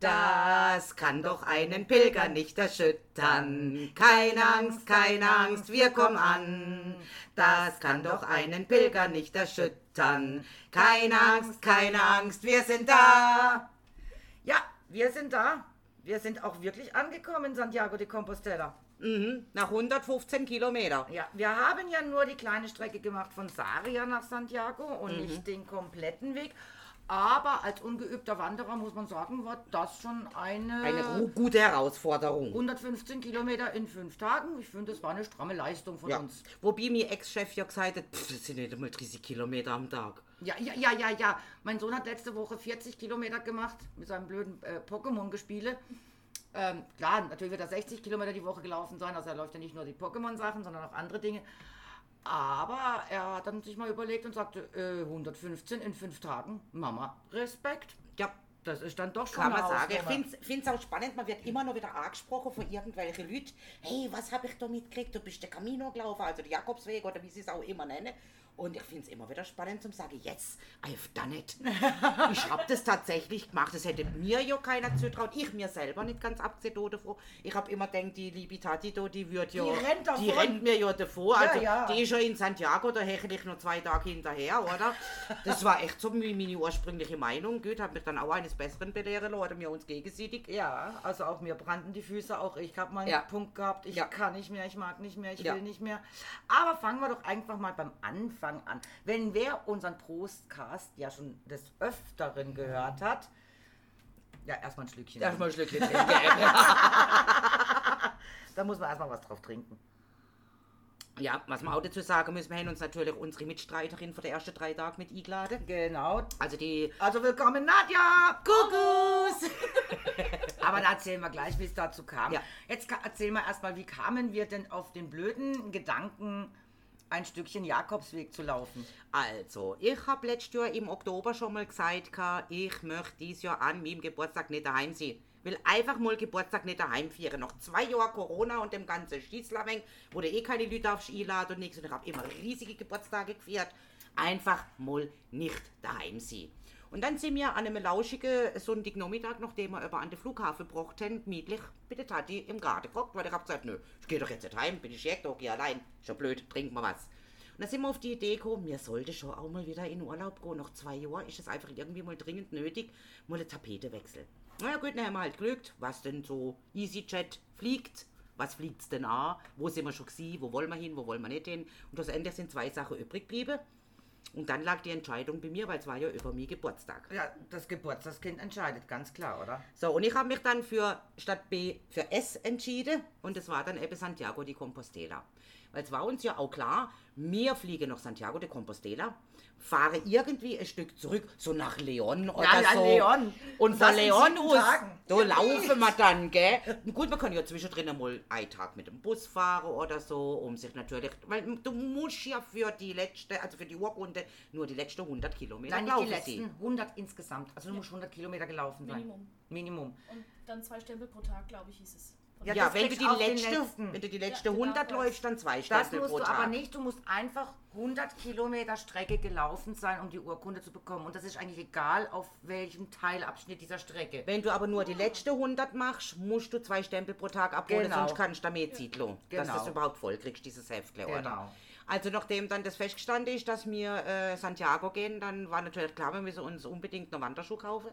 Das kann doch einen Pilger nicht erschüttern. Keine Angst, keine Angst, wir kommen an. Das kann doch einen Pilger nicht erschüttern. Keine Angst, keine Angst, wir sind da. Ja, wir sind da. Wir sind auch wirklich angekommen in Santiago de Compostela. Mhm, nach 115 Kilometer. Ja, wir haben ja nur die kleine Strecke gemacht von Saria nach Santiago und nicht den kompletten Weg. Aber als ungeübter Wanderer muss man sagen, war das schon eine, Eine gu- gute Herausforderung. 115 Kilometer in fünf Tagen. Ich finde, das war eine stramme Leistung von Ja. uns. Wobei mir Ex-Chef ja gesagt hat, pff, das sind nicht einmal 30 Kilometer am Tag. Ja, ja, ja, ja, ja. Mein Sohn hat letzte Woche 40 Kilometer gemacht mit seinem blöden äh, Pokémon-Gespiele. Ähm, klar, natürlich wird er 60 Kilometer die Woche gelaufen sein. Also er läuft ja nicht nur die Pokémon-Sachen, sondern auch andere Dinge. Aber er hat dann sich mal überlegt und sagte, äh, 115 in fünf Tagen. Mama, Respekt. Ja, Das ist dann doch schon kann man sagen. Ich finde es auch spannend, man wird immer noch wieder angesprochen von irgendwelchen Leuten. Hey, was habe ich da mitgekriegt? Du bist der Camino gelaufen, also der Jakobsweg oder wie sie es auch immer nennen. Und ich finde es immer wieder spannend zu sagen, yes, I've done it. ich habe das tatsächlich gemacht. Das hätte mir ja keiner zutraut. Ich mir selber nicht ganz abgesehen davon. Ich habe immer gedacht, die liebe Tati da, die wird ja... Die rennt davon. Die rennt mir ja davor. Ja, Also ja. die ist ja in Santiago, da hechle ich noch zwei Tage hinterher, oder? Das war echt so meine ursprüngliche Meinung. Gut, habe mich dann auch eines Besseren belehren lassen, oder wir uns gegenseitig. Ja, also auch mir brannten die Füße, auch ich habe meinen Ja. Punkt gehabt, ich kann nicht mehr, ich mag nicht mehr, ich will nicht mehr. Aber fangen wir doch einfach mal beim Anfang an. Wenn wer unseren Prostcast ja schon des Öfteren gehört hat, ja, erstmal ein Schlückchen. Erstmal ein Schlückchen trinken. Da muss man erstmal was drauf trinken. ja, was wir auch dazu sagen müssen, wir haben uns natürlich unsere Mitstreiterin für die ersten drei Tage mit eingeladen. Genau. Also die Also willkommen Nadja! Kuckucks! Aber da erzählen wir gleich, wie es dazu kam. Ja. Jetzt erzählen wir erstmal, wie kamen wir denn auf den blöden Gedanken, ein Stückchen Jakobsweg zu laufen? Also, ich habe letztes Jahr im Oktober schon mal gesagt, ich möchte dieses Jahr an meinem Geburtstag nicht daheim sein. Will einfach mal Geburtstag nicht daheim feiern. Nach zwei Jahren Corona und dem ganzen Schießlameng, wo du eh keine Leute aufs einladen und nichts. Und ich habe immer riesige Geburtstage gefeiert. Einfach mal nicht daheim sein. Und dann sind wir an einem lauschigen Sonntagnachmittag, nachdem wir über an den Flughafen gebracht haben, gemütlich bei der Tati im Garten geguckt, weil ich habe gesagt, nö, ich gehe doch jetzt nicht heim, bin ich hier, gehe allein. Ist ja blöd, trinken wir was. Und dann sind wir auf die Idee gekommen, wir sollten schon auch mal wieder in Urlaub gehen. Nach zwei Jahren ist es einfach irgendwie mal dringend nötig, mal eine Tapetewechsel. Na ja gut, dann haben wir halt gelügt, was denn so EasyJet fliegt. Was fliegt's denn an? Wo sind wir schon gewesen? Wo wollen wir hin? Wo wollen wir nicht hin? Und schlussendlich sind zwei Sachen übrig geblieben. Und dann lag die Entscheidung bei mir, weil es war ja über mir Geburtstag. Ja, das Geburtstagskind entscheidet, ganz klar, oder? So, und ich habe mich dann für statt B für S entschieden und es war dann eben Santiago de Compostela. Weil es war uns ja auch klar, wir fliegen nach Santiago de Compostela, fahren irgendwie ein Stück zurück, so nach Leon oder Ja, ja, so. Leon. Und von Leon aus, da laufen wir dann, gell? Gut, man kann ja zwischendrin mal einen Tag mit dem Bus fahren oder so, um sich natürlich, weil du musst ja für die letzte, also für die Urrunde nur die letzten 100 Kilometer Nein, nicht die laufen letzten sie. 100 insgesamt. Also du musst 100 Kilometer gelaufen sein. Minimum. Minimum. Und dann zwei Stempel pro Tag, glaube ich, hieß es. Ja, Ja, das wenn du, die du letzte, wenn du die letzte Ja, genau 100 das. läufst, dann zwei Das Stempel musst pro du Tag. aber nicht. Du musst einfach 100 Kilometer Strecke gelaufen sein, um die Urkunde zu bekommen. Und das ist eigentlich egal, auf welchem Teilabschnitt dieser Strecke. Wenn du aber nur die letzte 100 machst, musst du zwei Stempel pro Tag abholen, Genau. sonst kannst du damit ziehen, dass du Genau. das überhaupt voll kriegst, dieses Heftle, oder? Genau. Also nachdem dann das festgestanden ist, dass wir äh, Santiago gehen, dann war natürlich klar, wir müssen uns unbedingt noch Wanderschuhe kaufen,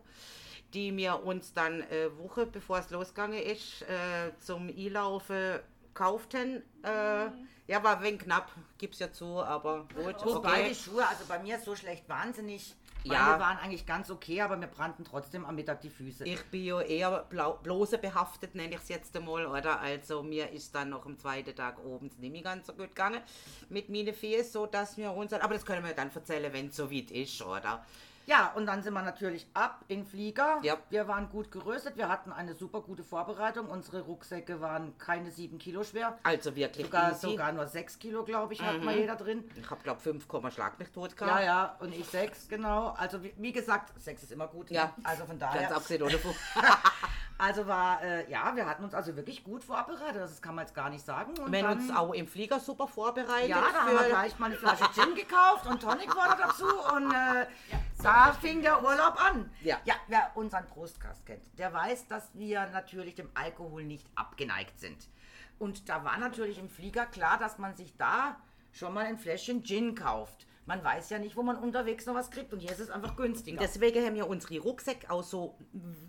die wir uns dann äh, Woche bevor es losgegangen ist, äh, zum Einlaufen kauften. Äh, ja, war wenig knapp, gibt's ja zu, aber gut, Wobei okay. die Schuhe, also bei mir so schlecht wahnsinnig. Ja. Meine waren eigentlich ganz okay, aber mir brannten trotzdem am Mittag die Füße. Ich bin ja eher blau, bloße behaftet, nenne ich es jetzt einmal, oder? Also mir ist dann noch am zweiten Tag oben nicht mehr ganz so gut gegangen mit meinen Füßen, so dass wir uns, aber das können wir dann erzählen, wenn es so weit ist, oder? Ja, und dann sind wir natürlich ab in Flieger. Ja. Wir waren gut gerüstet, wir hatten eine super gute Vorbereitung. Unsere Rucksäcke waren keine sieben Kilo schwer. Also wirklich Sogar, easy. sogar nur sechs Kilo, glaube ich, hat Mhm. mal jeder drin. Ich habe glaube 5, Schlag mich tot Ja, gehabt. ja, und ich sechs, genau. Also wie, wie gesagt, sechs ist immer gut. Ja. Also von Ganz daher. abgesehen davon. Also war, äh, ja, wir hatten uns also wirklich gut vorbereitet, das kann man jetzt gar nicht sagen. Und Wir haben dann- uns auch im Flieger super vorbereitet. Ja, da haben wir für- gleich mal eine Flasche Gin gekauft und Tonic Water dazu und äh, da fing der Urlaub an. Ja. ja, wer unseren Prostcast kennt, der weiß, dass wir natürlich dem Alkohol nicht abgeneigt sind. Und da war natürlich im Flieger klar, dass man sich da schon mal ein Fläschchen Gin kauft. Man weiß ja nicht, wo man unterwegs noch was kriegt und hier ist es einfach günstiger. Deswegen haben wir unsere Rucksäcke auch so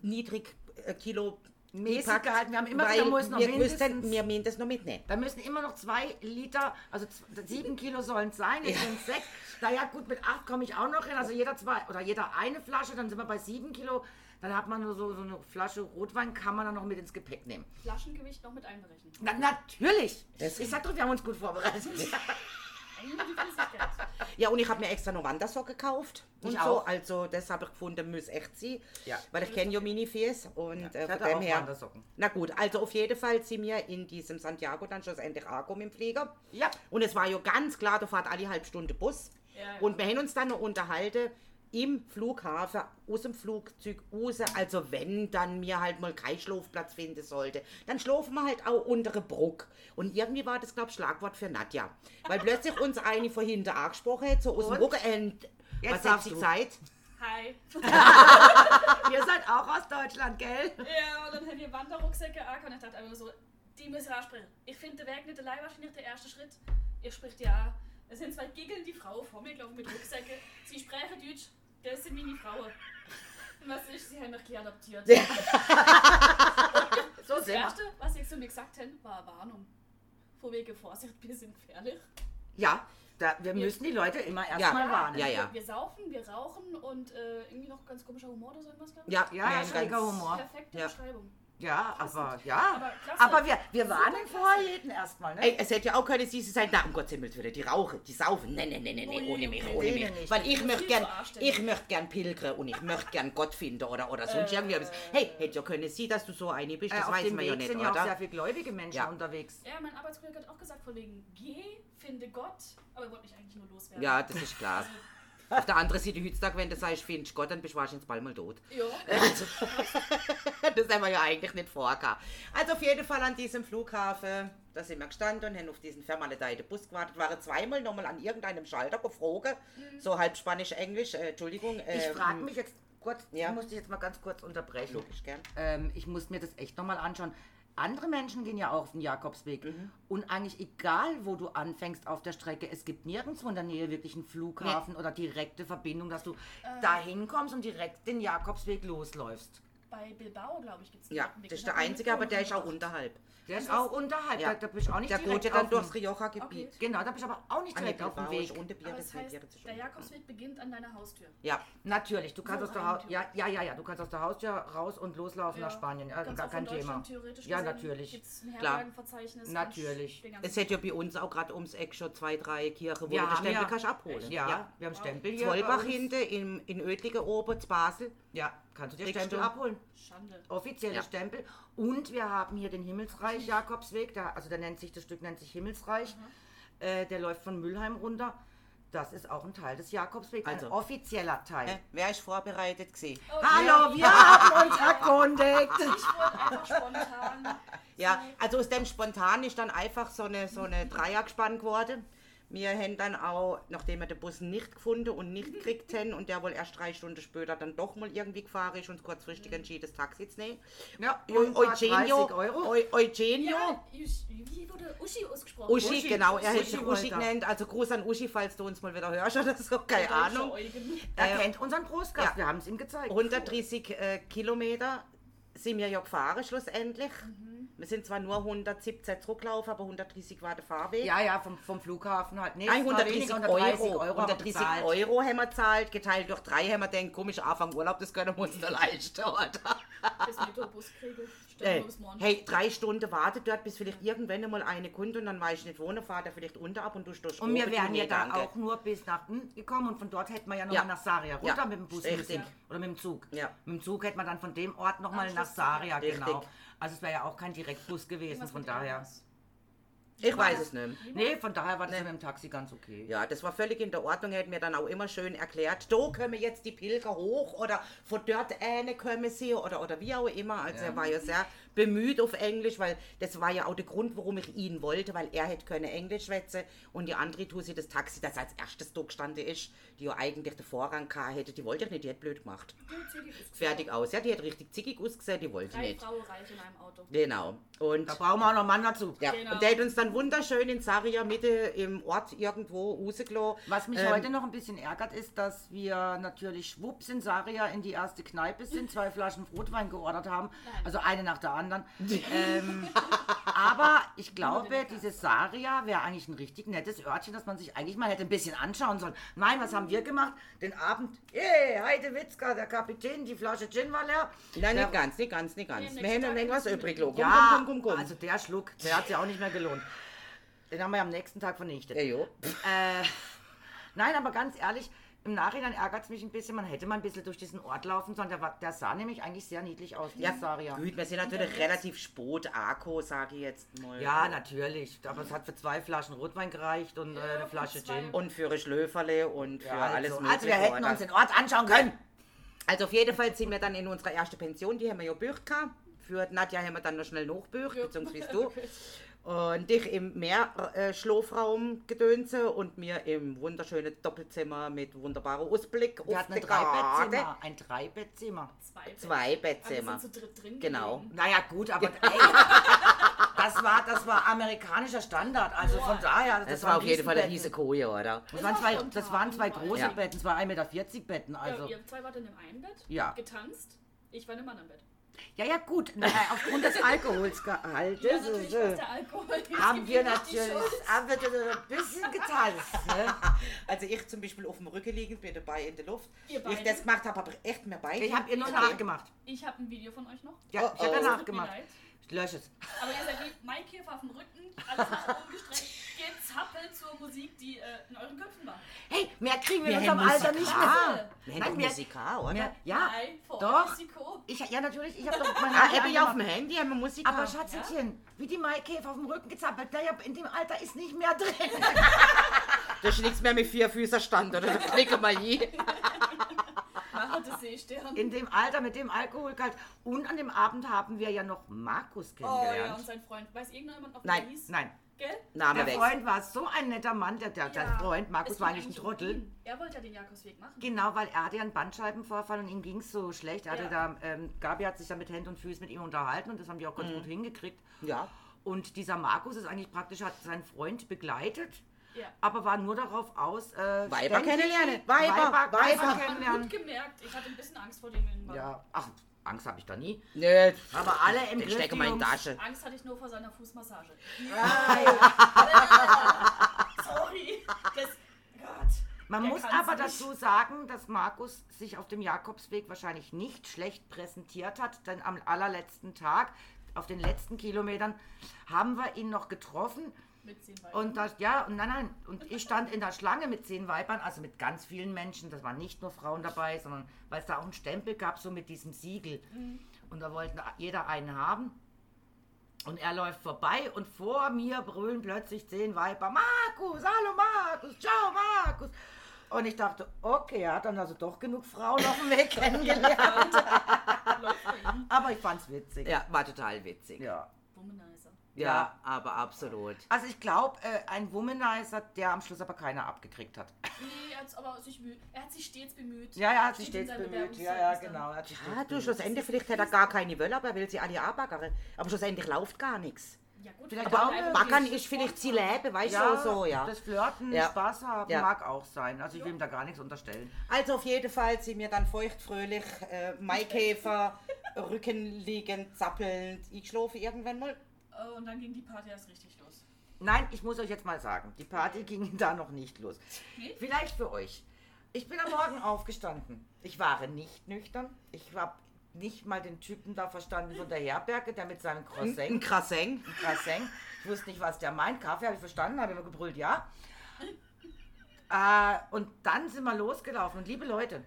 niedrig Kilo Mäßig gehalten. Wir haben immer gesagt, da muss noch wir mindestens- wussten, wir müssen das noch mitnehmen. Da müssen immer noch zwei Liter, also sieben Kilo sollen es sein, jetzt sind es sechs. Na ja, gut, mit acht komme ich auch noch hin. Also jeder zwei oder jeder eine Flasche, dann sind wir bei sieben Kilo. Dann hat man nur so, so eine Flasche Rotwein, kann man dann noch mit ins Gepäck nehmen. Flaschengewicht noch mit einberechnen. Na, natürlich! Das- ich sag doch, wir haben uns gut vorbereitet. Ja, und ich habe mir extra noch Wandersocken gekauft. Und Ich so. auch. Also, das habe ich gefunden, muss echt sein. Ja. Weil ich kenne ja Mini-Fies. Und ich äh, von dem auch her. Wandersocken. Na gut, also auf jeden Fall sind wir in diesem Santiago dann schlussendlich angekommen im Flieger. Ja. Und es war ja ganz klar, da fährt alle halbe Stunde Bus. Ja, ja. Und wir haben uns dann noch unterhalten im Flughafen, aus dem Flugzeug raus. Also wenn dann mir halt mal kein Schlafplatz finden sollte, dann schlafen wir halt auch unter der Brücke. Und irgendwie war das, glaube ich, Schlagwort für Nadja. Weil plötzlich uns eine von hinten angesprochen hat, so aus dem Und? Rücken. Und Jetzt was sie du. gesagt? Hi. Ihr seid auch aus Deutschland, gell? Ja, und dann haben wir Wanderrucksäcke an und ich dachte einfach so, die muss ich ansprechen. Ich finde den Weg nicht allein wahrscheinlich der erste Schritt. Ich spreche die an. Es sind zwei giggelnde Frauen vor mir gelaufen mit Rucksäcken. Sie sprechen Deutsch, das sind meine Frauen. Was ist, sie haben mich gleich adoptiert. So Das wir. Erste, was sie zu mir gesagt haben, war eine Warnung. Von wegen Vorsicht, wir sind gefährlich. Ja, da, wir müssen die Leute immer Ja. erstmal warnen. Ja, ja. Wir, wir saufen, wir rauchen und äh, irgendwie noch ganz komischer Humor oder so irgendwas, glaube ich. Ja, Ja, ja, nein, schräger Humor. Perfekte Ja. Beschreibung. Ja, aber ja. Aber klasse. Aber wir, wir warnen vorher jeden erstmal, ne? Ey, es hätte ja auch können sie sein, na um Gottes Himmels Willen, die rauchen, die saufen. Nein, nein, nein, nein, nein, ohne mich, nee, ohne nee, mich. nicht. Weil ich Das möchte gern, ich möchte gern pilgern und ich möchte gern Gott finden oder, oder sonst Äh. irgendwie. Hey, hätte ja können sie, dass du so eine bist, Äh, das auf weiß man Weg ja nicht, sind ja auch sehr oder? viele gläubige Menschen Ja. unterwegs. Ja, mein Arbeitskollege hat auch gesagt, von wegen, geh, finde Gott, aber er wollte mich eigentlich nur loswerden. Ja, das ist klar. Auf der anderen Seite heutzutage, wenn du sagst, findest Gott, dann bist du wahrscheinlich bald mal tot. Ja, das haben wir ja eigentlich nicht vorgehabt. Also auf jeden Fall an diesem Flughafen, da sind wir gestanden und haben auf diesen vermaledeiten Bus gewartet. Waren zweimal nochmal an irgendeinem Schalter geflogen. So halb Spanisch-Englisch, äh, Entschuldigung. Ich ähm, frage mich jetzt kurz, ja. ich muss dich jetzt mal ganz kurz unterbrechen. Logisch, gern. Ähm, ich muss mir das echt nochmal anschauen. Andere Menschen gehen ja auch auf den Jakobsweg. Mhm. Und eigentlich egal, wo du anfängst auf der Strecke, es gibt nirgendwo in der Nähe wirklich einen Flughafen oder direkte Verbindung, dass du dahin kommst und direkt den Jakobsweg losläufst. Bei Bilbao, glaube ich, gibt es Ja, das ist der einzige, aber der ist auch unterhalb. Der ist auch unterhalb, Ja. da, da bist du auch nicht Der direkt geht ja dann durchs Rioja-Gebiet. Okay. Genau, da bist du aber auch nicht direkt auf dem Weg. unter Bier, Aber das heißt, der Jakobsweg beginnt an deiner Haustür. Ja, Natürlich, du kannst So aus der Haustür, ja, ja, ja, ja, du kannst aus der Haustür raus und loslaufen Ja. nach Spanien, ja, Ganz gar kein Thema. Theoretisch Ja, natürlich. Klar. Natürlich. es hätte ja bei uns auch gerade ums Eck schon zwei, drei Kirchen, wo Wir du den Stempel ja- kannst abholen. Ja, wir haben Stempel hier. Uns. hinten, in, oben, zu Basel. Ja, kannst du dir Kriegst Stempel du. abholen. Schande. Offizielle Ja. Stempel. Und wir haben hier den Himmelsreich Jakobsweg, der, also der nennt sich, das Stück nennt sich Himmelsreich. Äh, der läuft von Mülheim runter. Das ist auch ein Teil des Jakobswegs, Also. ein offizieller Teil. Äh, wer ist vorbereitet gewesen? Okay. Hallo, wir haben uns erkundigt. Ich wurde einfach spontan. Ja, also aus dem spontan ist dann einfach so eine, so eine Dreiergespann geworden. Wir haben dann auch, nachdem wir den Bus nicht gefunden und nicht gekriegt haben und der wohl erst drei Stunden später dann doch mal irgendwie gefahren ist, uns kurzfristig entschieden, das Taxi zu nehmen. Ja, und Eugenio, 30 Euro. Eu- Eugenio, Ja, wie wurde Uschi ausgesprochen? Uschi, Uschi, genau, er hat Uschi sich Uschi genannt. Also Gruß an Uschi, falls du uns mal wieder hörst oder so, keine Ahnung. Eugen. Er äh, kennt unseren Prostgast, ja. wir haben es ihm gezeigt. 130 äh, Kilometer sind wir ja gefahren schlussendlich. Mhm. Wir sind zwar nur 117 zurückgelaufen, aber 130 war der Fahrweg. Ja, ja, vom, vom Flughafen halt. Nee, Nein, es war 130 weniger, Euro. 130 Euro, haben wir 130 bezahlt. Euro haben wir gezahlt, geteilt durch drei haben wir denkt, komisch, Anfang Urlaub, das können wir uns nicht leisten, oder? Bis Metrobus kriege. Stellen Ey, wir bis morgen. hey, drei Stunden wartet dort, bis vielleicht irgendwann mal eine Kunde und dann weiß ich nicht, wo, dann fahrt er vielleicht unter ab und du durch Und wir wären ja da auch nur bis nach unten gekommen und von dort hätten wir ja nochmal Ja. nach Saria runter Ja, mit dem Bus richtig. oder mit dem Zug. Ja. Mit dem Zug hätte man dann von dem Ort nochmal nach Saria, genau. Also es wäre ja auch kein Direktbus gewesen, von daher. Ich weiß es nicht. Nee, von daher war das mit dem Taxi ganz okay. Ja, das war völlig in der Ordnung. Er hat mir dann auch immer schön erklärt, da kommen jetzt die Pilger hoch oder von dort eine kommen sie oder, oder wie auch immer. Also er war ja sehr bemüht auf Englisch, weil das war ja auch der Grund, warum ich ihn wollte, weil er hätte können Englisch schwätzen und die andere Tusi, das Taxi, das als erstes da gestanden ist, die ja eigentlich den Vorrang gehabt hätte, die wollte ich nicht, die hat blöd gemacht. Fertig aus. Ja, die hat richtig zickig ausgesehen, die wollte ich Drei nicht. Frauen reich in einem Auto. Genau. Und Da brauchen wir auch noch einen Mann dazu. ja, Genau. und der hat uns dann wunderschön in Saria Mitte im Ort irgendwo rausgelassen. Was mich Ähm, heute noch ein bisschen ärgert, ist, dass wir natürlich schwupps in Saria in die erste Kneipe sind, zwei Flaschen Rotwein geordert haben, also eine nach der anderen. ähm, aber ich glaube, dieses Saria wäre eigentlich ein richtig nettes Örtchen, das man sich eigentlich mal hätte ein bisschen anschauen sollen. Nein, was haben wir gemacht? Den Abend, hey, Heidewitzka, der Kapitän, die Flasche Gin war leer. Nein, Der- nicht ganz, nicht ganz, nicht ganz. Nee, Wir Tag wenig was übrig gelassen. Ja, Komm, komm, komm, komm. also der Schluck, der hat sich auch nicht mehr gelohnt. Den haben wir am nächsten Tag vernichtet. ja, jo. Äh, nein, aber ganz ehrlich, im Nachhinein ärgert es mich ein bisschen. Man hätte mal ein bisschen durch diesen Ort laufen sollen. Der, war, der sah nämlich eigentlich sehr niedlich aus, Ja, Saria. gut, wir sind natürlich relativ spät Arco, sage ich jetzt mal. Ja, natürlich. Aber es hat für zwei Flaschen Rotwein gereicht und äh, eine Flasche. Gin. Und für Schlöferle und für Ja, alles also, mögliche. also wir hätten oder? uns den Ort anschauen können. Also auf jeden Fall sind wir dann in unserer ersten Pension, die haben wir ja bücht gehabt. Für Nadja haben wir dann noch schnell nachbücht, Ja. beziehungsweise du. Und dich im Meerschlafraum gedönse und mir im wunderschönen Doppelzimmer mit wunderbarem Ausblick Wir auf hatten ein die Garde. Dreibettzimmer. Ein Dreibettzimmer. Zwei, Zwei Alle Bettzimmer. sind zu dritt drin. Genau. gelegen. Naja, gut, aber ey, das, war, das war amerikanischer Standard. Also von daher, das, waren war auf jeden Fall eine Riesenbetten. riese Koje, oder? Das waren, zwei, das waren zwei große Ja. Betten, zwei 1,40 Meter Betten. Also. Ja, ihr zwei wart in dem einen Bett, Ja. getanzt. Ich war in dem anderen Bett. Ja, ja, gut. Na, aufgrund des Alkoholsgehaltes Ja, äh, Alkohol haben wir natürlich haben wir das ein bisschen getanzt. Ne? Also ich zum Beispiel auf dem Rücken liegend, bin dabei in der Luft. Ihr Ich das gemacht habe, aber echt mehr beide. Ich habe ihr nur Ich- nachgemacht. Ich habe ein Video von euch noch. Ja, Oh, ich habe oh. mir nachgemacht. Ich lösche es. Aber ihr seid wie Mike auf dem Rücken, alles nach oben gestreckt, gezappelt zur Musik, die äh, in euren Köpfen war. Hey, mehr kriegen wir in Wir unserem haben Alter nicht mehr. Wir haben Nein, doch wir- Musik auch, oder? Mehr, ja, Nein, vor doch. Ich, ja, natürlich. Ich habe doch mein Ah, ja auf dem Handy haben wir Musik Aber gehabt. Schatzchen, wie die Maikäfer auf dem Rücken gezappelt, naja, in dem Alter ist nicht mehr drin. Das ist nichts mehr mit vier Füßen stand, oder? Das klicken wir je. Seestern. In dem Alter mit dem Alkoholgehalt. Und an dem Abend haben wir ja noch Markus Oh ja, kennengelernt. und sein Freund. Weiß irgendjemand noch, wie Nein, er hieß? Nein, Gell? Name der weg. Freund war so ein netter Mann, der, der, der Ja, Freund, Markus war eigentlich ein um Trottel. ihn. Er wollte ja den Jakobsweg machen. Genau, weil er hatte ja einen Bandscheibenvorfall und ihm ging es so schlecht. Er hatte Ja. da, ähm, Gabi hat sich dann mit Händen und Füßen mit ihm unterhalten und das haben die auch ganz Mhm. gut hingekriegt. Ja. Und dieser Markus ist eigentlich praktisch, hat seinen Freund begleitet, Ja. aber war nur darauf aus, äh, Weiber kennenlernen. Weiber, Weiber, Weiber. Weiber kennenlernen. gut gemerkt. Ich hatte ein bisschen Angst vor dem. in- Ja, ach, Angst habe ich da nie. Nö, Aber alle im Griff, in die Jungs. Tasche. Angst hatte ich nur vor seiner Fußmassage. Sorry. Das, Gott. Man Der muss aber nicht. dazu sagen, dass Markus sich auf dem Jakobsweg wahrscheinlich nicht schlecht präsentiert hat, denn am allerletzten Tag, auf den letzten Kilometern, haben wir ihn noch getroffen. Mit zehn Beinen. Und das, ja, und nein, nein. Und ich stand in der Schlange mit zehn Weibern, also mit ganz vielen Menschen. Das waren nicht nur Frauen dabei, sondern weil es da auch einen Stempel gab, so mit diesem Siegel. Und da wollten jeder einen haben. Und er läuft vorbei und vor mir brüllen plötzlich zehn Weiber: Markus, hallo Markus, ciao Markus. Und ich dachte, okay, er hat dann also doch genug Frauen auf dem Weg kennengelernt. Aber ich fand's witzig. Ja, war total witzig. Ja, ja. Womanizer. aber absolut. Also ich glaube, äh, ein Womanizer, der am Schluss aber keiner abgekriegt hat. Nee, er, hat's aber sich er hat sich stets bemüht. Ja, ja, er hat sich stets bemüht. Ja, ja, genau. Er hat sich stets Ja, du, bemüht. schlussendlich, vielleicht hat er gar keine Wölle, aber er will sie alle anbaggern. Aber schlussendlich läuft gar nichts. Ja, gut, Vielleicht aber auch. Baggern ist vielleicht sie. Leben, weißt ja, du, so, ja. Das Flirten, Ja. Spaß haben, Ja. mag auch sein. Also ich will ihm da gar nichts unterstellen. Also auf jeden Fall sind wir dann feuchtfröhlich, äh, Maikäfer, rückenliegend, zappelnd, eingeschlafen irgendwann mal. Äh, Und dann ging die Party erst richtig los. Nein, ich muss euch jetzt mal sagen, die Party ging da noch nicht los. Nee? Vielleicht für euch. Ich bin am Morgen aufgestanden. Ich war nicht nüchtern. Ich habe nicht mal den Typen da verstanden von der Herberge, der mit seinem Ein Croissant Krasseng. Krasseng. Ich wusste nicht, was der meint. Kaffee habe ich verstanden, habe immer gebrüllt, ja. Äh, und dann sind wir losgelaufen. Und liebe Leute,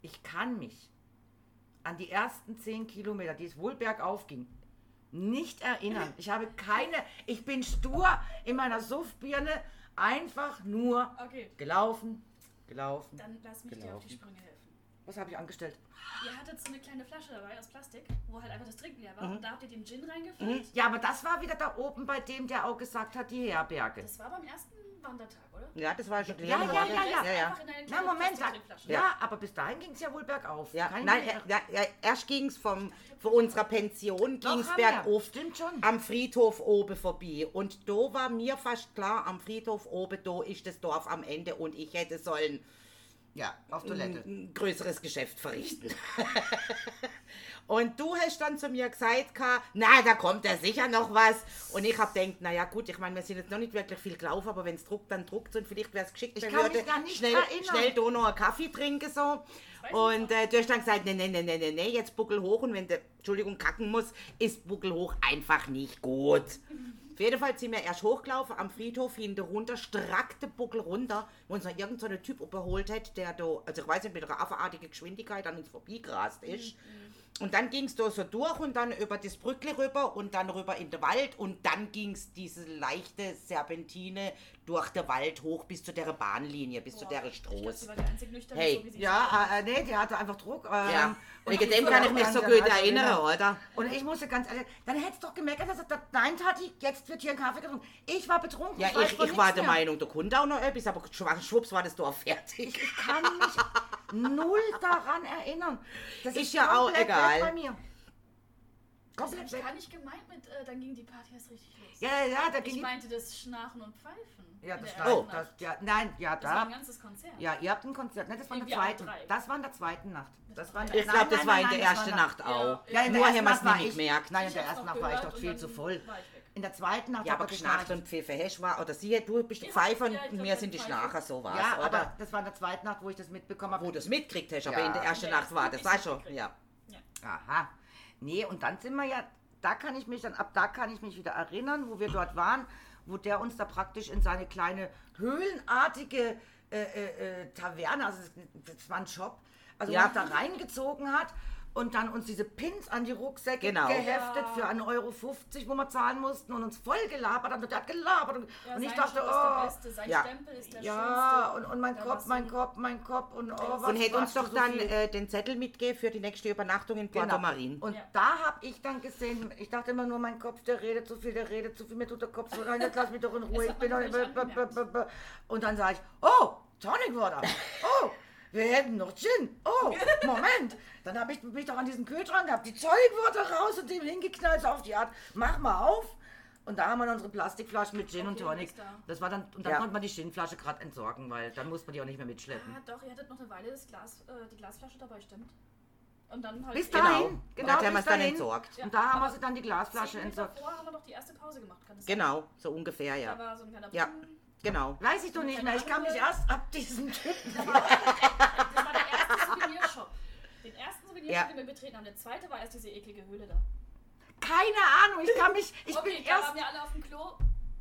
ich kann mich an die ersten zehn Kilometer, die es wohl bergauf ging, nicht erinnern. Ich habe keine, ich bin stur in meiner Suffbirne einfach nur Okay, gelaufen, gelaufen. dann lass mich dir auf die Gelaufen. Sprünge helfen. Was habe ich angestellt? Ihr hattet so eine kleine Flasche dabei aus Plastik, wo halt einfach das Trinken leer war. Mhm. Und da habt ihr den Gin reingefüllt. Ja, aber das war wieder da oben bei dem, der auch gesagt hat, die Herberge. Das war beim ersten Wandertag, oder? Ja, das war schon Ja, klar. ja, ja, ja. ja, ja. Na, kleine Moment, Plastiktrinkflasche. ja, aber bis dahin ging es ja wohl bergauf. Ja, Kein nein, Berg- ja, ja, erst ging es von unserer Pension ging's bergauf Stimmt schon. am Friedhof oben vorbei. Und da war mir fast klar, am Friedhof oben, da ist das Dorf am Ende und ich hätte sollen Ja, auf Toilette. ein größeres Geschäft verrichten. und du hast dann zu mir gesagt, na, da kommt ja sicher noch was. Und ich habe gedacht, naja gut, ich meine, wir sind jetzt noch nicht wirklich viel gelaufen, aber wenn es druckt, dann druckt und vielleicht wäre es geschickt, Ich wenn kann wir mich heute gar nicht schnell, erinnern. schnell da noch einen Kaffee trinken so. Und äh, du hast dann gesagt, nee, nee, nee, nee, nee, nee, jetzt Buckel hoch und wenn der, Entschuldigung, kacken muss, ist Buckel hoch einfach nicht gut. Auf jeden Fall sind wir erst hochgelaufen am Friedhof, hinten runter, strackte Buckel runter, wo uns noch irgendein so Typ überholt hat, der da, also ich weiß nicht, mit einer affenartigen Geschwindigkeit an uns vorbeigerast ist. Und dann ging es da so durch und dann über das Brückle rüber und dann rüber in den Wald und dann ging es diese leichte Serpentine durch den Wald hoch bis zu der Bahnlinie, bis zu der Stroß. sie war die einzig nüchterne, Hey. so Ja, äh, nee, die hatte einfach Druck. Ähm, Ja, und wegen ich dem kann ich mich so gut erinnern, oder? Und ich musste ganz ehrlich, dann hättest du doch gemerkt, dass er sagt, nein, Tati, jetzt wird hier ein Kaffee getrunken. Ich war betrunken. Ja, ich, ich war der mehr. Meinung, da kommt auch noch etwas, aber schwupps war das Dorf fertig. Ich kann mich null daran erinnern. Das Ist ja auch komplett egal. bei mir. Das habe ich gar nicht gemeint mit, äh, dann ging die Party erst richtig los. Ja, ja, da ging ich meinte das Schnarchen und Pfeifen. Ja, das war, ersten das, ja, nein, ja, Das war da. ein ganzes Konzert. Ja, ihr habt ein Konzert, ne, das war in der zweiten. Das war in der zweiten Nacht. Das war in Ich nein, glaube, das nein, war nein, in der nein, das ersten war Nacht Ja. auch. Ja, in der Nur ersten haben wir es Nacht war nicht ich- gemerkt. Nein, in der ersten Nacht war ich doch viel zu voll. War. In der zweiten Nacht Ja, aber er geschnarcht und Pfiffe hast war, oder sie, du bist Ja, Pfeifer ja, und wir ich sind die Schnarcher, Pfeifer. so war's, Ja, oder? aber das war in der zweiten Nacht, wo ich das mitbekommen habe. Wo du es mitgekriegt hast, aber Ja. in der ersten Ja, Nacht war, das war schon, ja. Aha. Nee, und dann sind wir ja, da kann ich mich dann, ab da kann ich mich wieder erinnern, wo wir dort waren, wo der uns da praktisch in seine kleine höhlenartige äh, äh, äh, Taverne, also das, war ein Shop, also Ja. da reingezogen hat und dann uns diese Pins an die Rucksäcke Genau. geheftet Ja. für 1,50 Euro, wo wir zahlen mussten und uns voll gelabert hat und der hat gelabert und, Ja, und ich dachte, Show ist der oh, Beste, sein Ja. Stempel ist der ja, schönste. und, und mein Kopf, mein Kopf, mein Kopf und oh, was Und hätte uns doch so dann äh, den Zettel mitgegeben für die nächste Übernachtung in Puerto Marin. Und Ja. da habe ich dann gesehen, ich dachte immer nur, mein Kopf, der redet zu viel, der redet zu viel, mir tut der Kopf so, nein, jetzt lass mich doch in Ruhe, ich bin doch. Und dann sage ich, oh, Tonic Water, oh, wir hätten noch Gin, oh, Moment. Dann habe ich mich doch an diesen Kühlschrank gehabt, die Tonic Water raus und dem hingeknallt, so auf die Art, mach mal auf. Und da haben wir dann unsere Plastikflaschen mit Gin und Okay, Tonic. ist da. Das war dann, und dann Ja. konnte man die Ginflasche gerade entsorgen, weil dann muss man die auch nicht mehr mitschleppen. Ah, doch, ihr hattet noch eine Weile das Glas, äh, die Glasflasche dabei, stimmt. Und dann halt. Bis Genau. dahin, genau, Da haben wir bis es dann dahin. entsorgt. Ja, Und da haben wir sie dann die Glasflasche entsorgt. davor haben wir noch die erste Pause gemacht, kann das sein? Genau, so ungefähr, Da ja. war so ein kleiner Ja. Brunnen. Genau. Weiß ich doch nicht mehr. Ich kann mich erst ab diesem Typen. Das war der erste Souvenirshop. Den ersten Souvenirshop, Ja. den wir betreten haben. Der zweite war erst diese eklige Höhle da. Keine Ahnung. Ich kann mich. Ich okay, bin da erst. waren wir alle auf dem Klo.